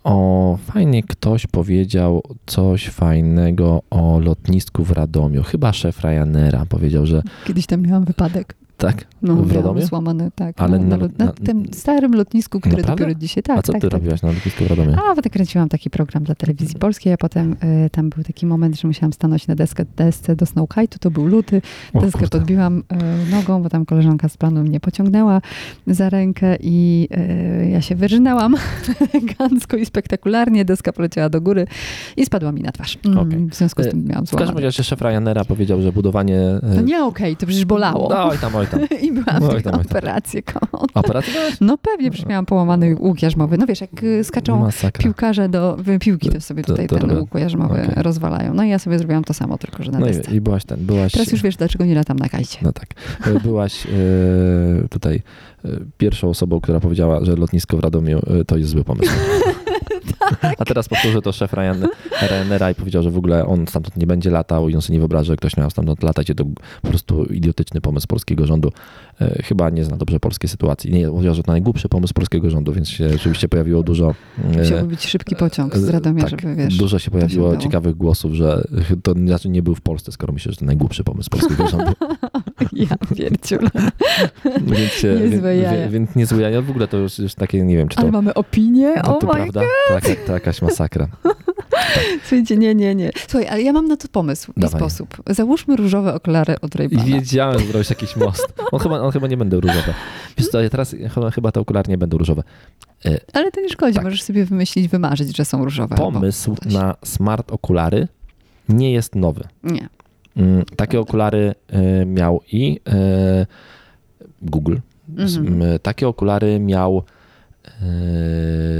O, fajnie ktoś powiedział coś fajnego o lotnisku w Radomiu. Chyba szef Ryanaira powiedział, że Kiedyś tam miałam wypadek. Tak, No, w Radomiu? złamany, tak. Ale no, na, na- na, tym starym lotnisku, które Naprawdę? dopiero dzisiaj, tak, A co tak, ty tak, robiłaś na lotnisku w Radomiu? A, bo tak kręciłam taki program dla telewizji polskiej, a potem y, tam był taki moment, że musiałam stanąć na deskę, desce do Snowkite'u, to był luty, O deskę kurde. podbiłam y, nogą, bo tam koleżanka z planu mnie pociągnęła za rękę i y, ja się wyrżnęłam elegancko i spektakularnie, deska poleciała do góry i spadła mi na twarz. Mm, Okej. W związku z tym miałam W każdym złamane. razie szef Ryanaira powiedział, że budowanie... No nie okej, to przecież bolało. No, oj tam, oj tam. I byłam Oj w tam, oj operację. No pewnie, przecież miałam połamany łuk jarzmowy. No wiesz, jak y, skaczą Masakra. piłkarze do piłki, to sobie To- tutaj to ten robią. łuk jarzmowy Okej. rozwalają. No i ja sobie zrobiłam to samo, tylko że na No desce. i, i byłaś ten, byłaś... Teraz już wiesz, dlaczego nie latam na kajcie. No tak. E, Byłaś e, tutaj e, pierwszą osobą, która powiedziała, że lotnisko w Radomiu to jest zły pomysł. Tak. A teraz powtórzę to szef Ryan, Ryanaira i powiedział, że w ogóle on stamtąd nie będzie latał i on sobie nie wyobraża, że ktoś miał stamtąd latać. I to po prostu idiotyczny pomysł polskiego rządu. E, Chyba nie zna dobrze polskiej sytuacji. Nie, powiedział, że to najgłupszy pomysł polskiego rządu, więc się rzeczywiście pojawiło dużo... e, Musiałby być szybki pociąg z Radomia, tak, żeby wiesz. Dużo się pojawiło udało. ciekawych głosów, że to znaczy nie był w Polsce, skoro myślę, że to najgłupszy pomysł polskiego rządu. Ja pierdziul. Więc, się, Niezłe jaja. wie- więc niezłe jaja. W ogóle to już, już takie, nie wiem, czy to, Ale mamy opinię? to, O to my prawda? To, jaka, to jakaś masakra. Słuchajcie, nie, nie, nie. Słuchaj, ale ja mam na to pomysł Dawaj. sposób. Załóżmy różowe okulary od Ray-Bana. wiedziałem, że jakiś most. On chyba, chyba nie będą różowe. Wiesz co, ja teraz chyba, te okulary nie będą różowe. Ale to nie szkodzi, Tak. możesz sobie wymyślić, wymarzyć, że są różowe. Pomysł na smart okulary nie jest nowy. Nie. Mm, Takie okulary miał i Google. Mhm. Takie okulary miał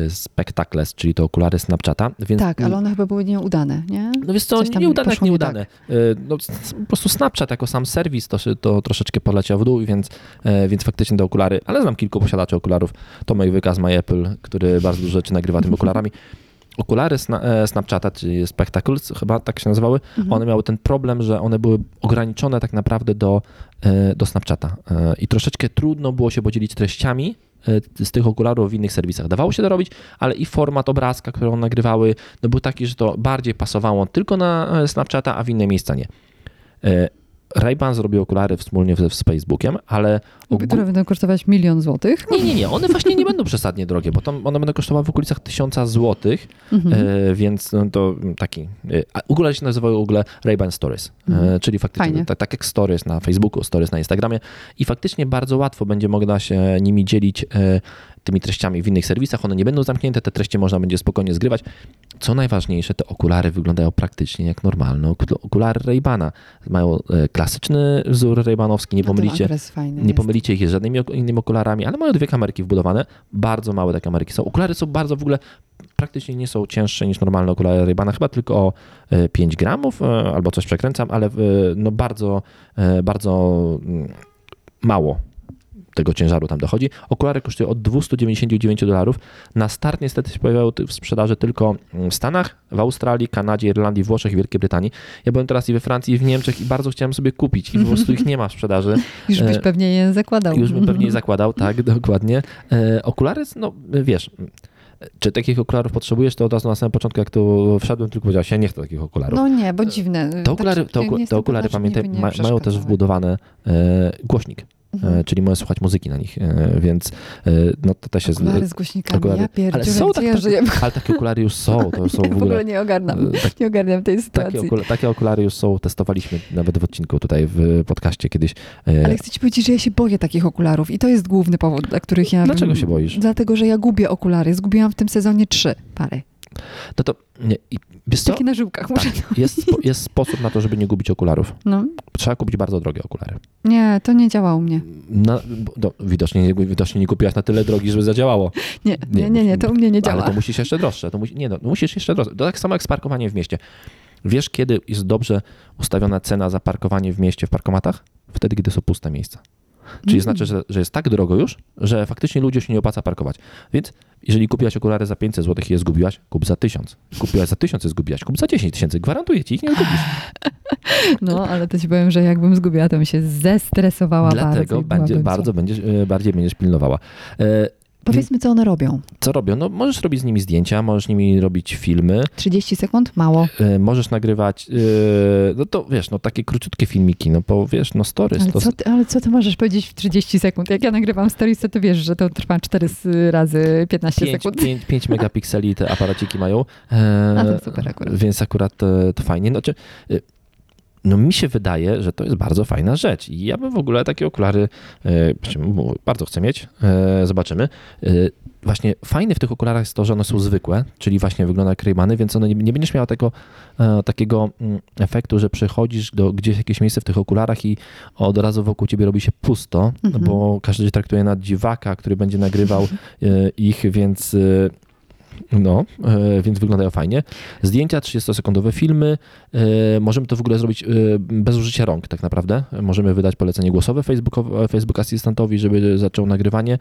Spectacles, czyli to okulary Snapchata. Więc Tak, ale one chyba były nieudane, nie? No Coś tam nieudane jak nie nieudane. Y, No, s- s- po prostu Snapchat jako sam serwis to, to troszeczkę poleciał w dół, więc, e, więc faktycznie te okulary, ale znam kilku posiadaczy okularów. Tomek Wyka z MyApple, który bardzo dużo rzeczy nagrywa tymi okularami. Okulary sna, e, Snapchata, czyli Spectacles, chyba tak się nazywały, Mhm. one miały ten problem, że one były ograniczone tak naprawdę do, e, do Snapchata E, i troszeczkę trudno było się podzielić treściami e, z tych okularów w innych serwisach. Dawało się to robić, ale i format obrazka, którą nagrywały, no był taki, że to bardziej pasowało tylko na e, Snapchata, a w inne miejsca nie. Ray-Ban zrobił okulary wspólnie z, Facebookiem, ale... ogó- Które będą kosztować milion złotych. Nie, nie, nie, one właśnie nie będą przesadnie drogie, bo tam one będą kosztowały w okolicach 1000 złotych, Mhm. e, więc no, to taki... E, a okulary się nazywają w ogóle Ray-Ban Stories, e, czyli faktycznie Mhm. Tak, tak jak Stories na Facebooku, Stories na Instagramie i faktycznie bardzo łatwo będzie można się nimi dzielić e, tymi treściami w innych serwisach, one nie będą zamknięte, te treści można będzie spokojnie zgrywać. Co najważniejsze, te okulary wyglądają praktycznie jak normalne okul- okulary Ray-Bana. Mają e, klasyczny wzór Ray-Banowski, nie pomylicie, nie jest. pomylicie ich z żadnymi innymi okularami, ale mają dwie kamerki wbudowane. Bardzo małe te kamerki są. Okulary są bardzo w ogóle praktycznie nie są cięższe niż normalne okulary Ray-Bana, chyba tylko o e, 5 gramów e, albo coś przekręcam, ale no bardzo, bardzo mm, mało tego ciężaru tam dochodzi. Okulary kosztują od 299 dolarów. Na start niestety się pojawiały w sprzedaży tylko w Stanach, w Australii, Kanadzie, Irlandii, Włoszech i Wielkiej Brytanii. Ja byłem teraz i we Francji, i w Niemczech i bardzo chciałem sobie kupić i po prostu ich nie ma w sprzedaży. Już byś e, pewnie je zakładał. Już bym pewnie je zakładał, tak, dokładnie. E, okulary, no wiesz, czy takich okularów potrzebujesz, to od razu na samym początku, jak tu wszedłem, tylko powiedziałeś, ja nie chcę takich okularów. No nie, bo dziwne. te okulary, Tak, te, okulary pamiętaj, ma, mają też wbudowany e, głośnik, Mhm. e, czyli możesz słuchać muzyki na nich, e, więc e, no to też jest... Okulary z głośnikami, okulary- ja ale są tak, ja tak, żyję? ale takie okulary już są, to są Ja w ogóle... nie ogarniam, e, tak, nie ogarniam tej sytuacji. takie, okula, takie okulary już są, testowaliśmy nawet w odcinku tutaj w podcaście kiedyś. Ale chcę ci powiedzieć, że ja się boję takich okularów i to jest główny powód, dla których ja... Dlaczego się boisz? Dlatego, że ja gubię okulary. Zgubiłam w tym sezonie trzy pary. No to nie, wiesz co? Takie na żyłkach muszę... Tak, jest, jest sposób na to, żeby nie gubić okularów. No, Trzeba kupić bardzo drogie okulary. nie, to nie działa u mnie. Na, no, widocznie, nie- widocznie nie kupiłaś na tyle drogi, żeby zadziałało. Nie, nie, nie, nie, to u mnie nie działa. Ale to musisz jeszcze droższe. To musi, nie, no, musisz jeszcze droższe. To tak samo jak z parkowaniem w mieście. Wiesz, kiedy jest dobrze ustawiona cena za parkowanie w mieście w parkomatach? Wtedy, kiedy są puste miejsca. Czyli Mm. znaczy, że, że jest tak drogo już, że faktycznie ludziom się nie opłaca parkować. Więc jeżeli kupiłaś okulary za 500 zł i je zgubiłaś, kup za 1000. Kupiłaś za 1000 i zgubiłaś, kup za 10 tysięcy. Gwarantuję ci, ich nie zgubisz. No, ale to ci powiem, że jakbym zgubiła, to bym się zestresowała bardzo. Dlatego będzie, bardzo będziesz, e, bardziej będziesz pilnowała. Powiedzmy, co one robią. Co robią? No, możesz robić z nimi zdjęcia, możesz z nimi robić filmy, 30 sekund? Mało. e, możesz nagrywać, e, no to wiesz, no takie króciutkie filmiki, no bo wiesz, no stories. Ale to, co, ty, ale co ty możesz powiedzieć w 30 sekund? Jak ja nagrywam stories, to ty wiesz, że to trwa 4 razy 15 5, sekund. 5, 5 megapikseli te aparaciki mają. E, A to super akurat. Więc akurat e, to fajnie. Znaczy, no mi się wydaje, że to jest bardzo fajna rzecz i ja bym w ogóle takie okulary e, bardzo chcę mieć. E, Zobaczymy. E, Właśnie fajne w tych okularach jest to, że one są zwykłe, czyli właśnie wygląda jak Raymany, więc one nie, będziesz miała tego, takiego mm, efektu, że przychodzisz do gdzieś jakieś miejsce w tych okularach i od razu wokół ciebie robi się pusto, Mhm. bo każdy cię traktuje na dziwaka, który będzie nagrywał ich, więc no, e, więc wyglądają fajnie. Zdjęcia, 30-sekundowe filmy. E, możemy to w ogóle zrobić e, bez użycia rąk, tak naprawdę. Możemy wydać polecenie głosowe Facebookowi- Facebook Asystentowi, żeby zaczął nagrywanie.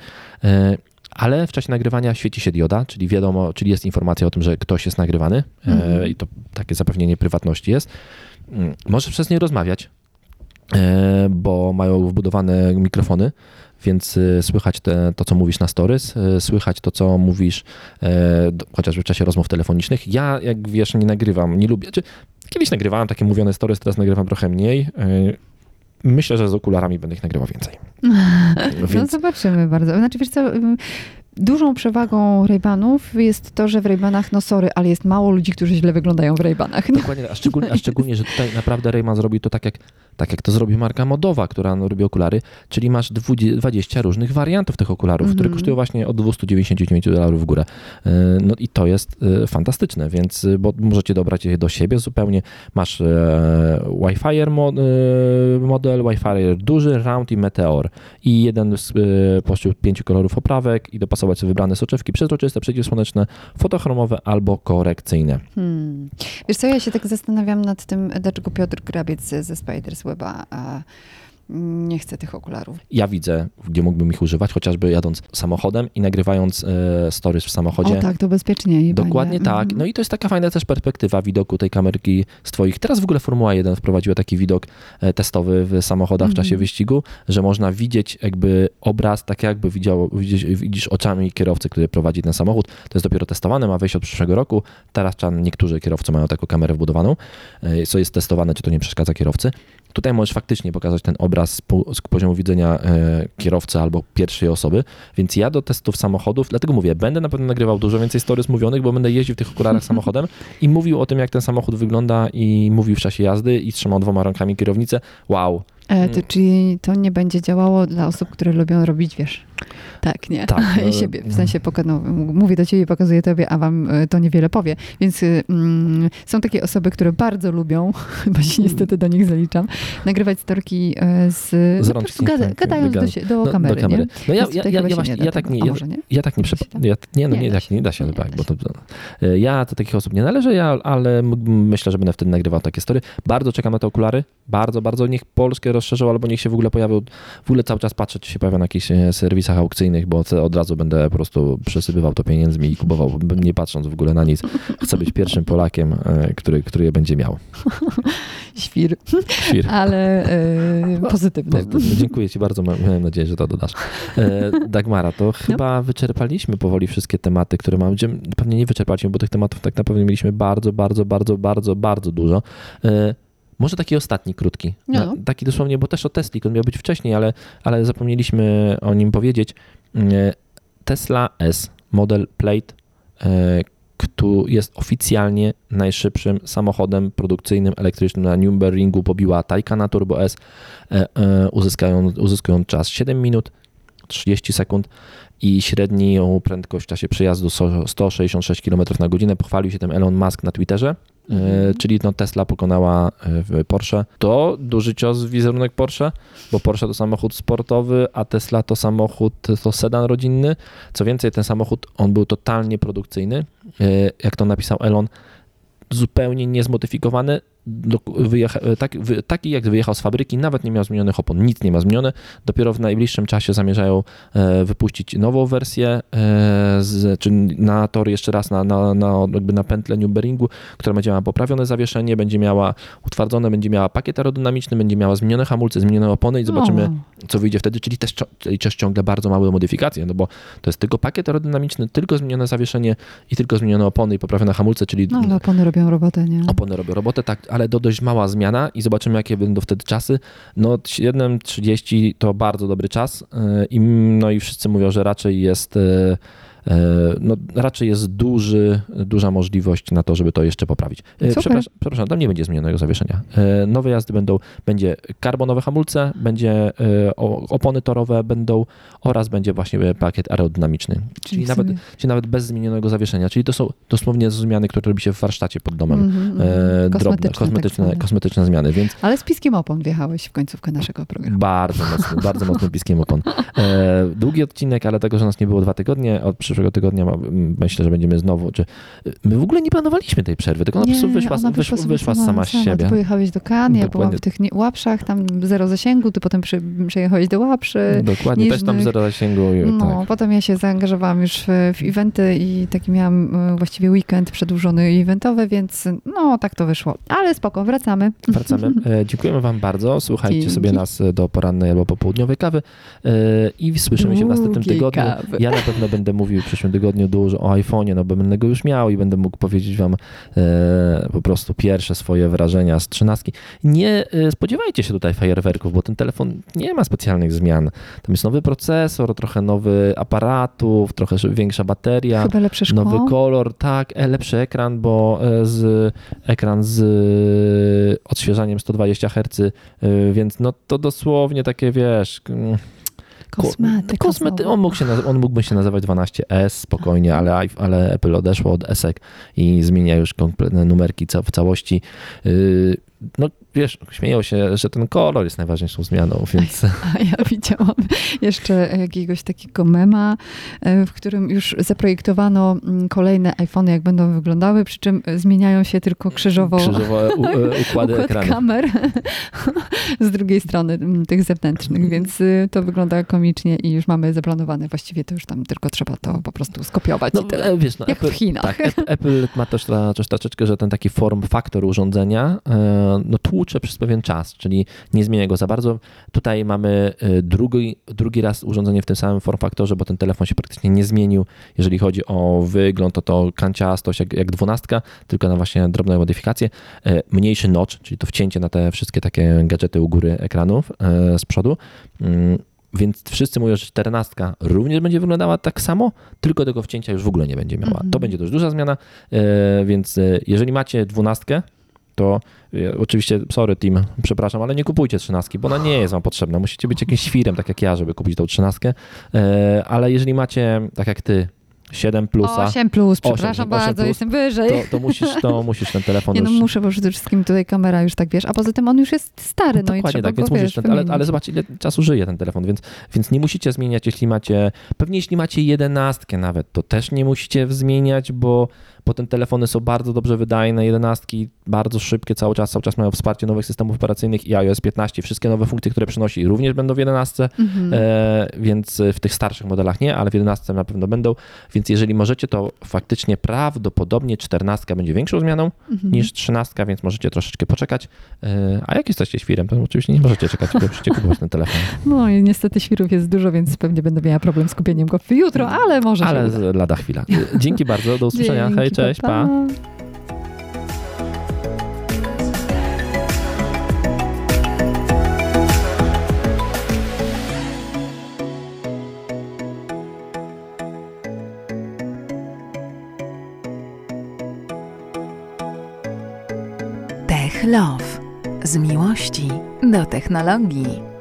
Ale w czasie nagrywania świeci się dioda, czyli wiadomo, czyli jest informacja o tym, że ktoś jest nagrywany Mhm. i to takie zapewnienie prywatności jest. Mm, Możesz przez nie rozmawiać, bo mają wbudowane mikrofony, więc e, słychać te, to, co mówisz na stories, e, słychać to, co mówisz e, chociażby w czasie rozmów telefonicznych. Ja, jak wiesz, nie nagrywam, nie lubię. Czy, kiedyś nagrywałem takie mówione stories, teraz nagrywam trochę mniej. E, Myślę, że z okularami będę ich nagrywał więcej. No Więc zobaczymy bardzo. Znaczy, wiesz co, dużą przewagą Raybanów jest to, że w Raybanach, no sorry, ale jest mało ludzi, którzy źle wyglądają w Raybanach. No. Dokładnie, a szczególnie, a szczególnie, że tutaj naprawdę Rayman zrobił to tak jak, tak jak to zrobi marka modowa, która no, robi okulary, czyli masz 20 20 różnych wariantów tych okularów, które Mhm. kosztują właśnie od 299 dolarów w górę. E, No i to jest e, fantastyczne, więc e, bo możecie dobrać je do siebie zupełnie. Masz Wi-Fi mo, model, Wi-Fi duży, round i meteor i jeden z pośród pięciu kolorów oprawek i dopasować sobie wybrane soczewki przezroczyste, przeciwsłoneczne, fotochromowe albo korekcyjne. Hmm. Wiesz co, ja się tak zastanawiam nad tym, dlaczego Piotr Grabiec ze Spiders Weba nie chce tych okularów. ja widzę, gdzie mógłbym ich używać, chociażby jadąc samochodem i nagrywając e, stories w samochodzie. O tak, to bezpieczniej. Dokładnie będzie. tak. Mhm. No i to jest taka fajna też perspektywa widoku tej kamerki z twoich. Teraz w ogóle Formuła 1 wprowadziła taki widok e, testowy w samochodach w czasie Mhm. wyścigu, że można widzieć jakby obraz, tak jakby widział, widzisz, widzisz oczami kierowcy, który prowadzi ten samochód. To jest dopiero testowane, ma wejść od przyszłego roku. Teraz niektórzy kierowcy mają taką kamerę wbudowaną, e, co jest testowane, czy to nie przeszkadza kierowcy. Tutaj możesz faktycznie pokazać ten obraz z, po, z poziomu widzenia e, kierowcy albo pierwszej osoby, więc ja do testów samochodów, dlatego mówię, będę na pewno nagrywał dużo więcej stories mówionych, bo będę jeździł w tych okularach samochodem i mówił o tym, jak ten samochód wygląda i mówił w czasie jazdy i trzymał dwoma rękami kierownicę. Wow, E, to, czyli to nie będzie działało dla osób, które lubią robić, wiesz, tak, nie? Tak, no, I siebie, w sensie poka- no, mówię do ciebie, pokazuję tobie, a wam e, to niewiele powie. Więc y, mm, są takie osoby, które bardzo lubią, bo się niestety do nich zaliczam, nagrywać storki e, z, Z no, gada, tak, gadając do, się, do, no, kamery, do kamery. nie? No ja, ja, ja, ja, właśnie, nie ja tak nie, ja, nie? ja tak nie, się, tak? ja, nie, no Nie nie, da się. nie da się, Nie tak, da bo to, ja do takich osób nie należę, ja, ale myślę, że będę wtedy nagrywał takie story. Bardzo czekam na te okulary, bardzo, bardzo, niech Polskę rozszerzą, albo niech się w ogóle pojawią, w ogóle cały czas patrzę, czy się pojawią na jakichś e, serwisach aukcyjnych, bo od razu będę po prostu przesypywał to pieniędzmi i kupował, nie patrząc w ogóle na nic. Chcę być pierwszym Polakiem, e, który, który je będzie miał. Świr, Świr. ale e, pozytywny. Dziękuję Ci bardzo. Miałem nadzieję, że to dodasz. Dagmara, to chyba wyczerpaliśmy powoli wszystkie tematy, które mamy. Pewnie nie wyczerpaliśmy, bo tych tematów tak naprawdę mieliśmy bardzo, bardzo, bardzo, bardzo, bardzo dużo. Może taki ostatni, krótki. No. Na, taki dosłownie, bo też o Tesli, on miał być wcześniej, ale, ale zapomnieliśmy o nim powiedzieć. E, Tesla S, model Plate, e, który jest oficjalnie najszybszym samochodem produkcyjnym elektrycznym na Nürburgringu, pobiła Taycana Turbo S, e, uzyskując, uzyskując czas 7 minut 30 sekund i średnią prędkość w czasie przejazdu so- 166 km na godzinę. Pochwalił się tym Elon Musk na Twitterze. E. Czyli no Tesla pokonała e, Porsche. To duży cios w wizerunek Porsche, bo Porsche to samochód sportowy, a Tesla to samochód, to sedan rodzinny. Co więcej, ten samochód, on był totalnie produkcyjny. E, Jak to napisał Elon, zupełnie niezmodyfikowany. Do- wyjecha- tak, wy, taki jak wyjechał z fabryki, nawet nie miał zmienionych opon, nic nie ma zmienione. Dopiero w najbliższym czasie zamierzają e, wypuścić nową wersję, e, z, czy na tor jeszcze raz na, na, na, jakby na pętlę która będzie miała poprawione zawieszenie, będzie miała utwardzone, będzie miała pakiet aerodynamiczny, będzie miała zmienione hamulce, zmienione opony i zobaczymy, O, co wyjdzie wtedy, czyli też, czyli też ciągle bardzo małe modyfikacje, no bo to jest tylko pakiet aerodynamiczny, tylko zmienione zawieszenie i tylko zmienione opony i poprawione hamulce, czyli no ale opony robią robotę, nie? opony robią robotę, tak, ale to dość mała zmiana i zobaczymy, jakie będą wtedy czasy. No 7.30 to bardzo dobry czas yy, i, no i wszyscy mówią, że raczej jest yy, no, raczej jest duży, duża możliwość na to, żeby to jeszcze poprawić. Super. Przepraszam, przepraszam, tam nie będzie zmienionego zawieszenia. Yy, Nowe jazdy będą, będzie karbonowe hamulce, będzie opony torowe będą oraz będzie właśnie pakiet aerodynamiczny. Czyli nawet, czyli nawet bez zmienionego zawieszenia. Czyli to są dosłownie zmiany, które robi się w warsztacie pod domem Mhm, mhm. e, drobne, Kosmetyczne, tak kosmetyczne, zwane. kosmetyczne zmiany, więc Ale z piskiem opon wjechałeś w końcówkę naszego programu. bardzo mocny, bardzo mocny piskiem opon. E, długi odcinek, ale tego, że nas nie było dwa tygodnie, od przyszłego tygodnia ma, m, myślę, że będziemy znowu, czy my w ogóle nie planowaliśmy tej przerwy, tylko ona po prostu wyszła, wyszła, sobie wyszła sama z siebie. Ty pojechałeś do Cannes, ja byłam w tych nie- łapszach, tam zero zasięgu, ty potem przy, przejechałeś do łapszy. Dokładnie, też tam zero zasięgu. i No, tak. potem ja się zaangażowałam już w, w eventy i taki miałam e, właściwie weekend przedłużony eventowy, więc no tak to wyszło. Ale spoko, wracamy. Wracamy. E, dziękujemy Wam bardzo. Słuchajcie Dzięki. sobie nas do porannej albo popołudniowej kawy e, i słyszymy się w następnym tygodniu. kawy. Ja na pewno będę mówił w przyszłym tygodniu dużo o iPhone'ie, no bo będę go już miał i będę mógł powiedzieć Wam e, po prostu pierwsze swoje wrażenia z trzynastki. Nie e, spodziewajcie się tutaj fajerwerków, bo ten telefon nie ma specjalnych zmian. Tam jest nowy procesor, trochę nowy aparatów, trochę większa bateria. Chyba lepsze szkło. Nowy kolor, tak, e, lepszy ekran, bo e, z ekran z odświeżaniem 120 Hz, więc no to dosłownie takie, wiesz, mm, Kosmetyka. kosmety, on, mógł się, on mógłby się nazywać 12S spokojnie, ale, ale Apple odeszło od esek i zmienia już kompletne numerki w całości. No wiesz, śmieją się, że ten kolor jest najważniejszą zmianą, więc A ja widziałam jeszcze jakiegoś takiego mema, e, w którym już zaprojektowano mm, kolejne iPhony, jak będą wyglądały, przy czym zmieniają się tylko krzyżowo krzyżowe u, e, układy układ kamer z drugiej strony mm, tych zewnętrznych, więc y, to wygląda komicznie i już mamy zaplanowane. Właściwie to już tam tylko trzeba to po prostu skopiować No, i tyle. e, wiesz, no, Jak Apple, w Chinach. Tak, Apple, ma też, troszeczkę, że ten taki form faktor urządzenia, e, no, tłucze przez pewien czas, czyli nie zmienia go za bardzo. Tutaj mamy e, drugi, drugi raz urządzenie w tym samym form faktorze, bo ten telefon się praktycznie nie zmienił. Jeżeli chodzi o wygląd, to to kanciastość jak, jak dwunastka, tylko na właśnie drobne modyfikacje. E, mniejszy notch, czyli to wcięcie na te wszystkie takie gadżety u góry ekranów z przodu. Mm, więc wszyscy mówią, że 14 również będzie wyglądała tak samo, tylko tego wcięcia już w ogóle nie będzie miała. Mhm. To będzie dość duża zmiana, więc jeżeli macie 12, to e, oczywiście, sorry team, przepraszam, ale nie kupujcie 13, bo ona nie jest wam potrzebna. Musicie być jakimś świrem, tak jak ja, żeby kupić tą 13. Ale jeżeli macie, tak jak ty, 7 plusa, 8 plus, przepraszam 8 bardzo, plus, jestem wyżej. to, to, musisz, to musisz ten telefon Nie no, już... muszę, bo przede wszystkim tutaj kamera już tak, wiesz, a poza tym on już jest stary, no i Dokładnie trzeba tak, więc go, musisz wiesz, ten, ale, ale zobacz, ile czasu żyje ten telefon, więc, więc nie musicie zmieniać, jeśli macie, pewnie jeśli macie jedenastkę nawet, to też nie musicie zmieniać, bo, bo te telefony są bardzo dobrze wydajne, jedenastki bardzo szybkie cały czas, cały czas mają wsparcie nowych systemów operacyjnych i iOS 15, wszystkie nowe funkcje, które przynosi również będą w 11, Mhm. e, więc w tych starszych modelach nie, ale w 11 na pewno będą, więc jeżeli możecie, to faktycznie prawdopodobnie 14 będzie większą zmianą Mhm. niż 13, więc możecie troszeczkę poczekać. E, A jak jesteście świrem, to oczywiście nie możecie czekać, tylko musicie kupować ten telefon. No i niestety świrów jest dużo, więc pewnie będę miała problem z kupieniem go jutro, ale może Ale lada chwila. Dzięki bardzo, do usłyszenia. Dzięki, Hej, cześć, pa. Tech Love. Z miłości do technologii.